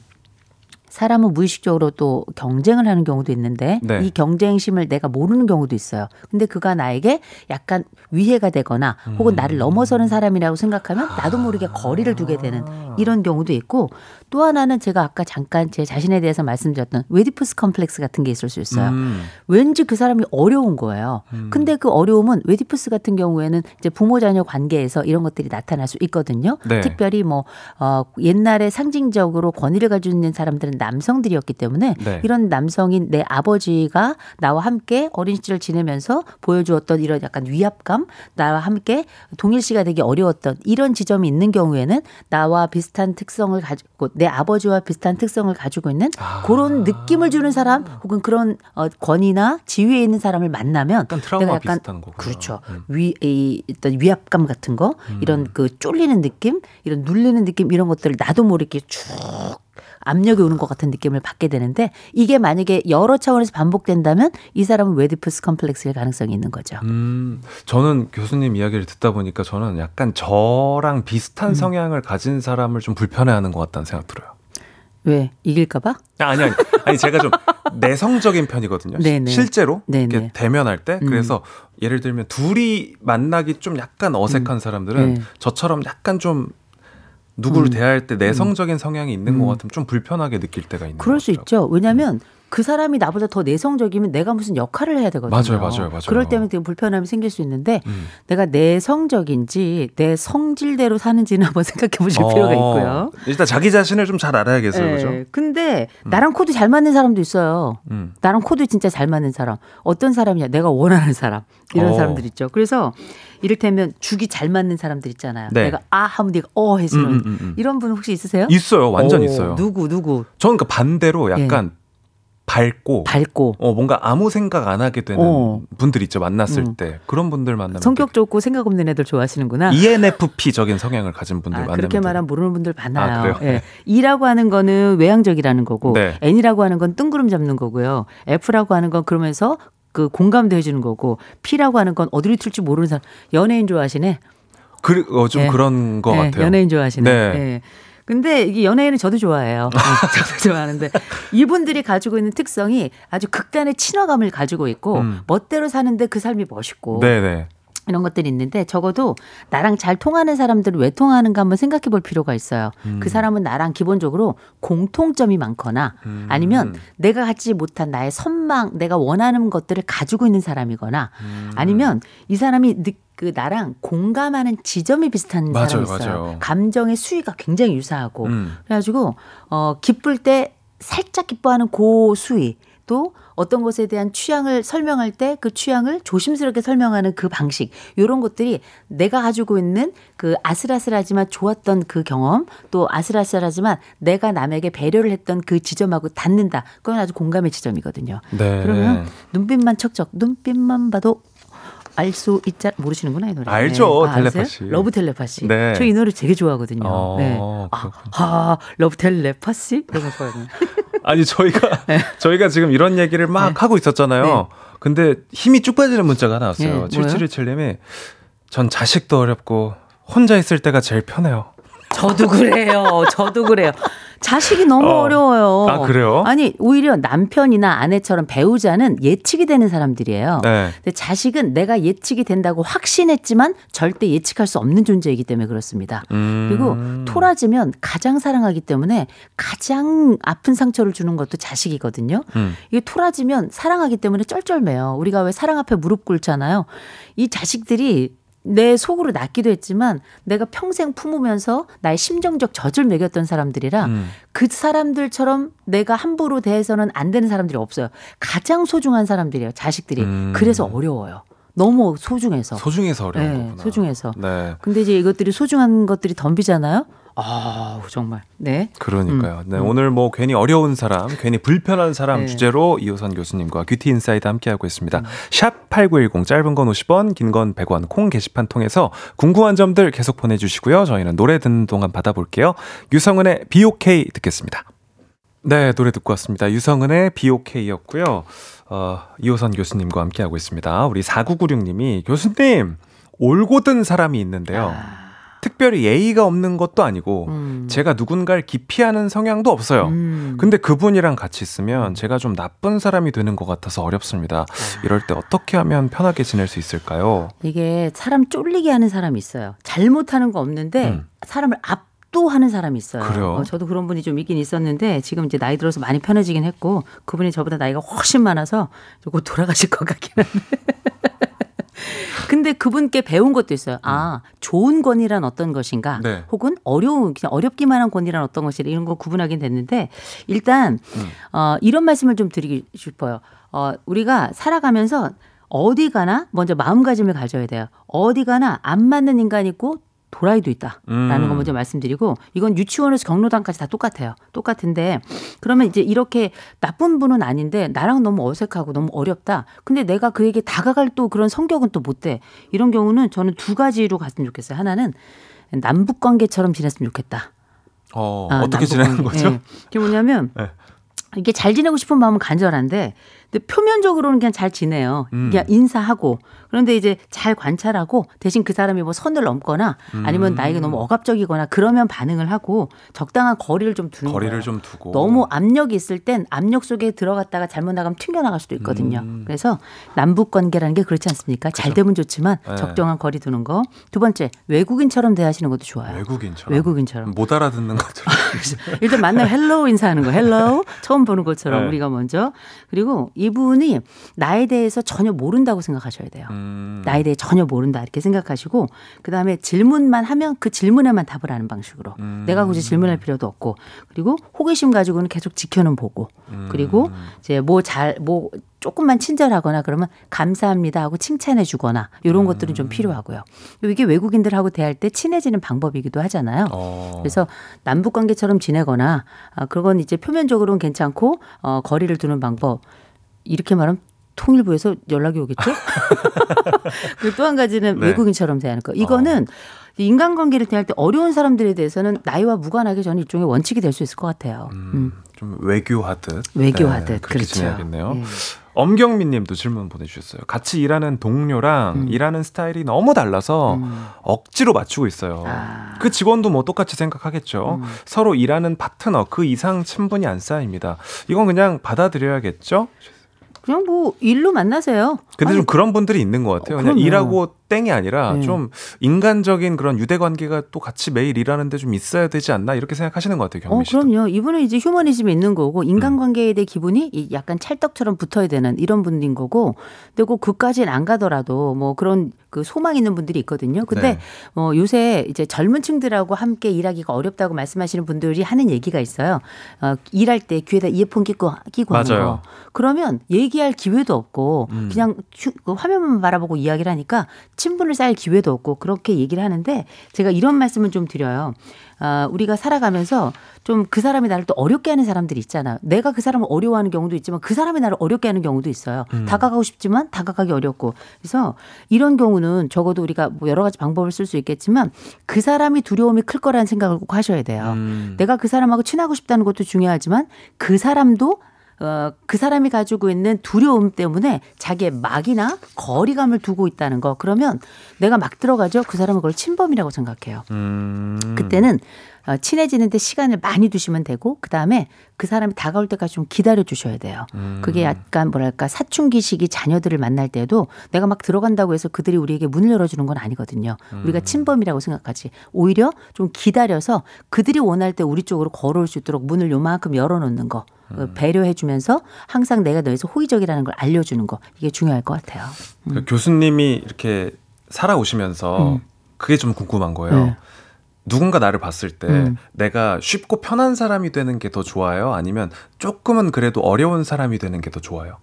사람은 무의식적으로 또 경쟁을 하는 경우도 있는데 네. 이 경쟁심을 내가 모르는 경우도 있어요. 근데 그가 나에게 약간 위해가 되거나 혹은 나를 넘어서는 사람이라고 생각하면 나도 모르게 거리를 두게 되는 이런 경우도 있고 또 하나는 제가 아까 잠깐 제 자신에 대해서 말씀드렸던 외디푸스 콤플렉스 같은 게 있을 수 있어요. 음. 왠지 그 사람이 어려운 거예요. 근데 그 어려움은 외디푸스 같은 경우에는 이제 부모 자녀 관계에서 이런 것들이 나타날 수 있거든요. 네. 특별히 뭐 어, 옛날에 상징적으로 권위를 가지고 있는 사람들은 남성들이었기 때문에 네. 이런 남성인 내 아버지가 나와 함께 어린 시절을 지내면서 보여주었던 이런 약간 위압감, 나와 함께 동일시가 되기 어려웠던 이런 지점이 있는 경우에는 나와 비슷한 특성을 가지고 내 아버지와 비슷한 특성을 가지고 있는 아. 그런 느낌을 주는 사람 혹은 그런 어, 권위나 지위에 있는 사람을 만나면 약간 트라우마 약간 비슷한 거구나. 그렇죠. 위, 이, 어떤 위압감 같은 거, 이런 그 쫄리는 느낌, 이런 눌리는 느낌, 이런 것들을 나도 모르게 쭉 압력이 오는 것 같은 느낌을 받게 되는데 이게 만약에 여러 차원에서 반복된다면 이 사람은 웨디푸스 컴플렉스일 가능성이 있는 거죠. 음, 저는 교수님 이야기를 듣다 보니까 저는 약간 저랑 비슷한 음. 성향을 가진 사람을 좀 불편해하는 것 같다는 생각 들어요. 왜 이길까봐? 아, 아니 아니 아니 제가 좀 내성적인 편이거든요. 시- 네네. 실제로 네네. 대면할 때 음. 그래서 예를 들면 둘이 만나기 좀 약간 어색한 사람들은 네. 저처럼 약간 좀 누구를 음. 대할 때 내성적인 성향이 있는 것 음. 같으면 좀 불편하게 느낄 때가 있는 그럴 것수 같아요. 있죠. 왜냐하면 그 사람이 나보다 더 내성적이면 내가 무슨 역할을 해야 되거든요. 맞아요, 맞아요, 맞아요. 그럴 때면 되게 불편함이 생길 수 있는데 음. 내가 내성적인지 내 성질대로 사는지는 (laughs) 한번 생각해 보실 필요가 어, 있고요. 일단 자기 자신을 좀 잘 알아야겠어요, 예, 그죠? 근데 나랑 코드 잘 맞는 사람도 있어요. 음. 나랑 코드 진짜 잘 맞는 사람. 어떤 사람이냐? 내가 원하는 사람. 이런 어. 사람들 있죠. 그래서 이를테면 죽이 잘 맞는 사람들 있잖아요. 네. 내가 아 하면 네가 어 해주는 음, 음, 음, 음. 이런 분 혹시 있으세요? 있어요, 완전 오, 있어요. 누구 누구? 저는 그 반대로 약간 밝고 밝고 어, 뭔가 아무 생각 안 하게 되는 어. 분들 있죠. 만났을 음. 때. 그런 분들 만나면 성격 좋고 생각 없는 애들 좋아하시는구나. ENFP적인 성향을 가진 분들 아, 만나면 그렇게. 말하면 모르는 분들 많아요. 아? 예. E라고 하는 거는 외향적이라는 거고 네. N이라고 하는 건 뜬구름 잡는 거고요. F라고 하는 건 그러면서 그 공감도 해주는 거고 P라고 하는 건 어디로 튈지 모르는 사람. 연예인 좋아하시네. 그, 어, 좀 예. 그런 것 예, 같아요. 연예인 좋아하시네. 네. 예. 근데 이게 연예인은 저도 좋아해요. 예, (laughs) 저도 좋아하는데 이분들이 가지고 있는 특성이 아주 극단의 친화감을 가지고 있고 음. 멋대로 사는데 그 삶이 멋있고 네네. 이런 것들이 있는데 적어도 나랑 잘 통하는 사람들은 왜 통하는가 한번 생각해 볼 필요가 있어요. 음. 그 사람은 나랑 기본적으로 공통점이 많거나 음. 아니면 내가 갖지 못한 나의 선망, 내가 원하는 것들을 가지고 있는 사람이거나 음. 아니면 이 사람이 느- 그 나랑 공감하는 지점이 비슷한 맞아요, 사람이 있어요. 맞아요. 감정의 수위가 굉장히 유사하고 음. 그래가지고 어 기쁠 때 살짝 기뻐하는 고 수위 또 어떤 것에 대한 취향을 설명할 때 그 취향을 조심스럽게 설명하는 그 방식 이런 것들이 내가 가지고 있는 그 아슬아슬하지만 좋았던 그 경험 또 아슬아슬하지만 내가 남에게 배려를 했던 그 지점하고 닿는다 그건 아주 공감의 지점이거든요. 네. 그러면 눈빛만 척척 눈빛만 봐도 알 수 있잖아 모르시는구나 이 노래. 알죠, 아, 아세요? 텔레파시. love 텔레파시. 네. 저 이 노래 되게 좋아하거든요. 어, 네. 아, 아, love 텔레파시 이런 거 좋아해요. 아니 저희가 (laughs) 네. 저희가 지금 이런 얘기를 막 하고 있었잖아요. 근데 힘이 쭉 빠지는 문자가 하나 네, 왔어요. 뭐요? 7717님이 전 자식도 어렵고 혼자 있을 때가 제일 편해요. 저도 그래요. 저도 그래요. 자식이 너무 어. 어. 려워요 아, 그래요? 아니, 오히려 남편이나 아내처럼 배우자는 예측이 되는 사람들이에요. 네. 근데 자식은 내가 예측이 된다고 확신했지만 절대 예측할 수 없는 존재이기 때문에 그렇습니다. 음. 그리고 토라지면 가장 사랑하기 때문에 가장 아픈 상처를 주는 것도 자식이거든요. 음. 이게 토라지면 사랑하기 때문에 쩔쩔매요. 우리가 왜 사랑 앞에 무릎 꿇잖아요. 이 자식들이 내 속으로 낳기도 했지만 내가 평생 품으면서 나의 심정적 젖을 먹였던 사람들이라 음. 그 사람들처럼 내가 함부로 대해서는 안 되는 사람들이 없어요. 가장 소중한 사람들이에요. 자식들이. 음. 그래서 어려워요. 너무 소중해서. 소중해서 어려운 네, 거구나. 소중해서. 네. 근데 이제 이것들이 소중한 것들이 덤비잖아요. 아, 정말. 네. 그러니까요. 네, 오늘 뭐 괜히 어려운 사람, 괜히 불편한 사람 네. 주제로 이호선 교수님과 귀티 inside 함께하고 있습니다. 음. 샵8910 짧은 건 50원, 긴 건 100원 콩 게시판 통해서 궁금한 점들 계속 보내 주시고요. 저희는 노래 듣는 동안 받아볼게요. 유성은의 Be OK 듣겠습니다. 네, 노래 듣고 왔습니다. 유성은의 Be OK였고요. 어, 이호선 교수님과 함께하고 있습니다. 우리 4996님이 교수님 올곧은 사람이 있는데요. 특별히 예의가 없는 것도 아니고 음. 제가 누군가를 기피하는 성향도 없어요. 근데 그분이랑 같이 있으면 제가 좀 나쁜 사람이 되는 것 같아서 어렵습니다. 이럴 때 어떻게 하면 편하게 지낼 수 있을까요? 이게 사람 쫄리게 하는 사람이 있어요. 잘못하는 거 없는데 사람을 압도하는 사람이 있어요. 음. 그래요? 어, 저도 그런 분이 좀 있긴 있었는데 지금 이제 나이 들어서 많이 편해지긴 했고 그분이 저보다 나이가 훨씬 많아서 곧 돌아가실 것 같긴 한데. (laughs) 근데 그분께 배운 것도 있어요. 아, 좋은 권위란 어떤 것인가? 네. 혹은 어려운 그냥 어렵기만 한 권위란 어떤 것이라 이런 거 구분하긴 됐는데 일단 어, 이런 말씀을 좀 드리고 싶어요. 어, 우리가 살아가면서 어디 가나 먼저 마음가짐을 가져야 돼요. 어디 가나 안 맞는 인간이 있고 도라이도 있다라는 음. 거 먼저 말씀드리고 이건 유치원에서 경로당까지 다 똑같아요. 똑같은데 그러면 이제 이렇게 나쁜 분은 아닌데 나랑 너무 어색하고 너무 어렵다. 근데 내가 그에게 다가갈 또 그런 성격은 또 못 돼. 이런 경우는 저는 두 가지로 갔으면 좋겠어요. 하나는 남북 관계처럼 지냈으면 좋겠다. 어, 아, 남북 지내는. 거죠? 예. 그게 뭐냐면 네. 이게 잘 지내고 싶은 마음은 간절한데 근데 표면적으로는 그냥 잘 지내요. 음. 그냥 인사하고 그런데 이제 잘 관찰하고 대신 그 사람이 뭐 선을 넘거나 아니면 음. 나에게 너무 억압적이거나 그러면 반응을 하고 적당한 거리를 좀 두는 거리를 거예요. 좀 두고. 너무 압력이 있을 땐 압력 속에 들어갔다가 잘못 나가면 튕겨 나갈 수도 있거든요. 음. 그래서 남북 관계라는 게 그렇지 않습니까? 잘 되면 좋지만 네. 적정한 거리 두는 거. 두 번째 외국인처럼 대하시는 것도 좋아요. 외국인처럼. 외국인처럼. 못 알아듣는 것처럼. (laughs) 일단 만나면 hello 인사하는 거. hello. 처음 보는 것처럼 네. 우리가 먼저. 그리고 이분이 나에 대해서 전혀 모른다고 생각하셔야 돼요. 음. 나에 대해 전혀 모른다 이렇게 생각하시고 그다음에 질문만 하면 그 질문에만 답을 하는 방식으로 음. 내가 굳이 질문할 필요도 없고 그리고 호기심 가지고는 계속 지켜는 보고 음. 그리고 이제 뭐 잘뭐 조금만 친절하거나 그러면 감사합니다 하고 칭찬해 주거나 이런 것들은 음. 좀 필요하고요. 이게 외국인들하고 대할 때 친해지는 방법이기도 하잖아요. 어. 그래서 남북 관계처럼 지내거나 아, 그건 이제 표면적으로는 괜찮고 어, 거리를 두는 방법 이렇게 말하면 통일부에서 연락이 오겠죠. (laughs) 그리고 또 한 가지는 네. 외국인처럼 대하는 거. 이거는 인간관계를 대할 때 어려운 사람들에 대해서는 나이와 무관하게 저는 일종의 원칙이 될 수 있을 것 같아요. 음. 좀 외교하듯. 외교하듯, 네, 그렇게 그렇죠. 지내야겠네요. 예. 엄경민 님도 질문 보내주셨어요. 같이 일하는 동료랑 음. 일하는 스타일이 너무 달라서 억지로 맞추고 있어요. 아. 그 직원도 뭐 똑같이 생각하겠죠. 음. 서로 일하는 파트너 그 이상 친분이 안 쌓입니다. 이건 그냥 받아들여야겠죠? 그냥 뭐 일로 만나세요. 근데 아니, 좀 그런 분들이 있는 것 같아요. 그냥 그럼요. 일하고 땡이 아니라 네. 좀 인간적인 그런 유대 관계가 또 같이 매일 일하는데 좀 있어야 되지 않나 이렇게 생각하시는 것 같아요, 어, 경미 씨. 그럼요. 이분은 이제 휴머니즘이 있는 거고 인간관계에 대해 기분이 이 약간 찰떡처럼 붙어야 되는 이런 분인 거고, 근데 꼭 그까지는 안 가더라도 뭐 그런 그 소망 있는 분들이 있거든요. 근데 네. 어, 요새 이제 젊은 층들하고 함께 일하기가 어렵다고 말씀하시는 분들이 하는 얘기가 있어요. 어, 일할 때 귀에다 이어폰 끼고 끼고 하는 맞아요. 거. 그러면 얘기할 기회도 없고 음. 그냥 휴, 그 화면만 바라보고 이야기를 하니까 친분을 쌓을 기회도 없고 그렇게 얘기를 하는데 제가 이런 말씀을 좀 드려요. 아, 우리가 살아가면서 좀 그 사람이 나를 또 어렵게 하는 사람들이 있잖아요. 내가 그 사람을 어려워하는 경우도 있지만 그 사람이 나를 어렵게 하는 경우도 있어요. 음. 다가가고 싶지만 다가가기 어렵고. 그래서 이런 경우는 적어도 우리가 뭐 여러 가지 방법을 쓸 수 있겠지만 그 사람이 두려움이 클 거라는 생각을 꼭 하셔야 돼요. 음. 내가 그 사람하고 친하고 싶다는 것도 중요하지만 그 사람도 어, 그 사람이 가지고 있는 두려움 때문에 자기의 막이나 거리감을 두고 있다는 거. 그러면 내가 막 들어가죠. 그 사람은 그걸 침범이라고 생각해요. 음. 그때는 어, 친해지는데 시간을 많이 두시면 되고 그 다음에 그 사람이 다가올 때까지 좀 기다려 주셔야 돼요. 음. 그게 약간 뭐랄까 사춘기 시기 자녀들을 만날 때도 내가 막 들어간다고 해서 그들이 우리에게 문을 열어주는 건 아니거든요. 우리가 음. 침범이라고 생각하지. 오히려 좀 기다려서 그들이 원할 때 우리 쪽으로 걸어올 수 있도록 문을 요만큼 열어놓는 거. 어, 음. 배려해주면서 항상 내가 너에서 호의적이라는 걸 알려주는 거 이게 중요할 것 같아요. 그 교수님이 이렇게 살아오시면서 음. 그게 좀 궁금한 거예요. 네. 누군가 나를 봤을 때 음. 내가 쉽고 편한 사람이 되는 게 더 좋아요? 아니면 조금은 그래도 어려운 사람이 되는 게 더 좋아요?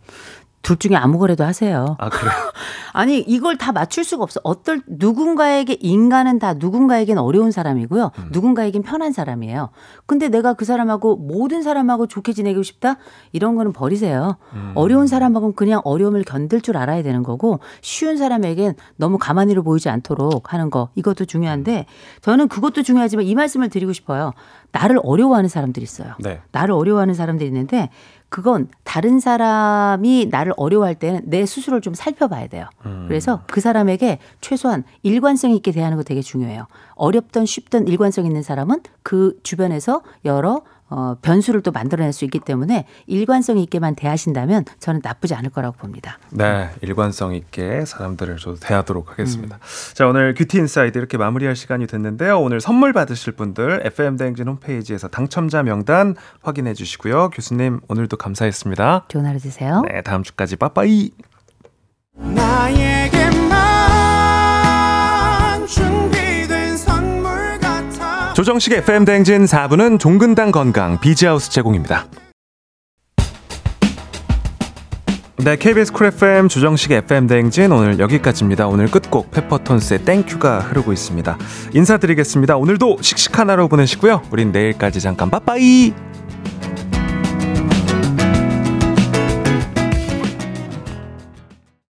둘 중에 아무 거래도 하세요. 아, 그래요? (laughs) 아니 이걸 다 맞출 수가 없어. 어떨 누군가에게 인간은 다 누군가에겐 어려운 사람이고요. 음. 누군가에겐 편한 사람이에요. 근데 내가 그 사람하고 모든 사람하고 좋게 지내고 싶다 이런 거는 버리세요. 음. 어려운 사람하고는 그냥 어려움을 견딜 줄 알아야 되는 거고 쉬운 사람에겐 너무 가만히로 보이지 않도록 하는 거 이것도 중요한데 저는 그것도 중요하지만 이 말씀을 드리고 싶어요. 나를 어려워하는 사람들이 있어요. 네. 나를 어려워하는 사람들이 있는데 그건 다른 사람이 나를 어려워할 때는 내 스스로를 좀 살펴봐야 돼요. 음. 그래서 그 사람에게 최소한 일관성 있게 대하는 거 되게 중요해요. 어렵던 쉽던 일관성 있는 사람은 그 주변에서 여러 어, 변수를 또 만들어낼 수 있기 때문에 일관성 있게만 대하신다면 저는 나쁘지 않을 거라고 봅니다. 네, 일관성 있게 사람들을 저도 대하도록 하겠습니다. 자, 오늘 귀티 inside 이렇게 마무리할 시간이 됐는데요. 오늘 선물 받으실 분들 FM 대행진 홈페이지에서 당첨자 명단 확인해 주시고요. 교수님 오늘도 감사했습니다. 좋은 하루 되세요. 네, 다음 주까지 빠빠이. 조정식 FM 대행진 4부는 종근당 건강 비지하우스 제공입니다. 네, KBS 쿨 FM 조정식 FM 대행진 오늘 여기까지입니다. 오늘 끝곡 페퍼톤스의 Thank You가 흐르고 있습니다. 인사드리겠습니다. 오늘도 씩씩한 하루 보내시고요. 우린 내일까지 잠깐 빠빠이.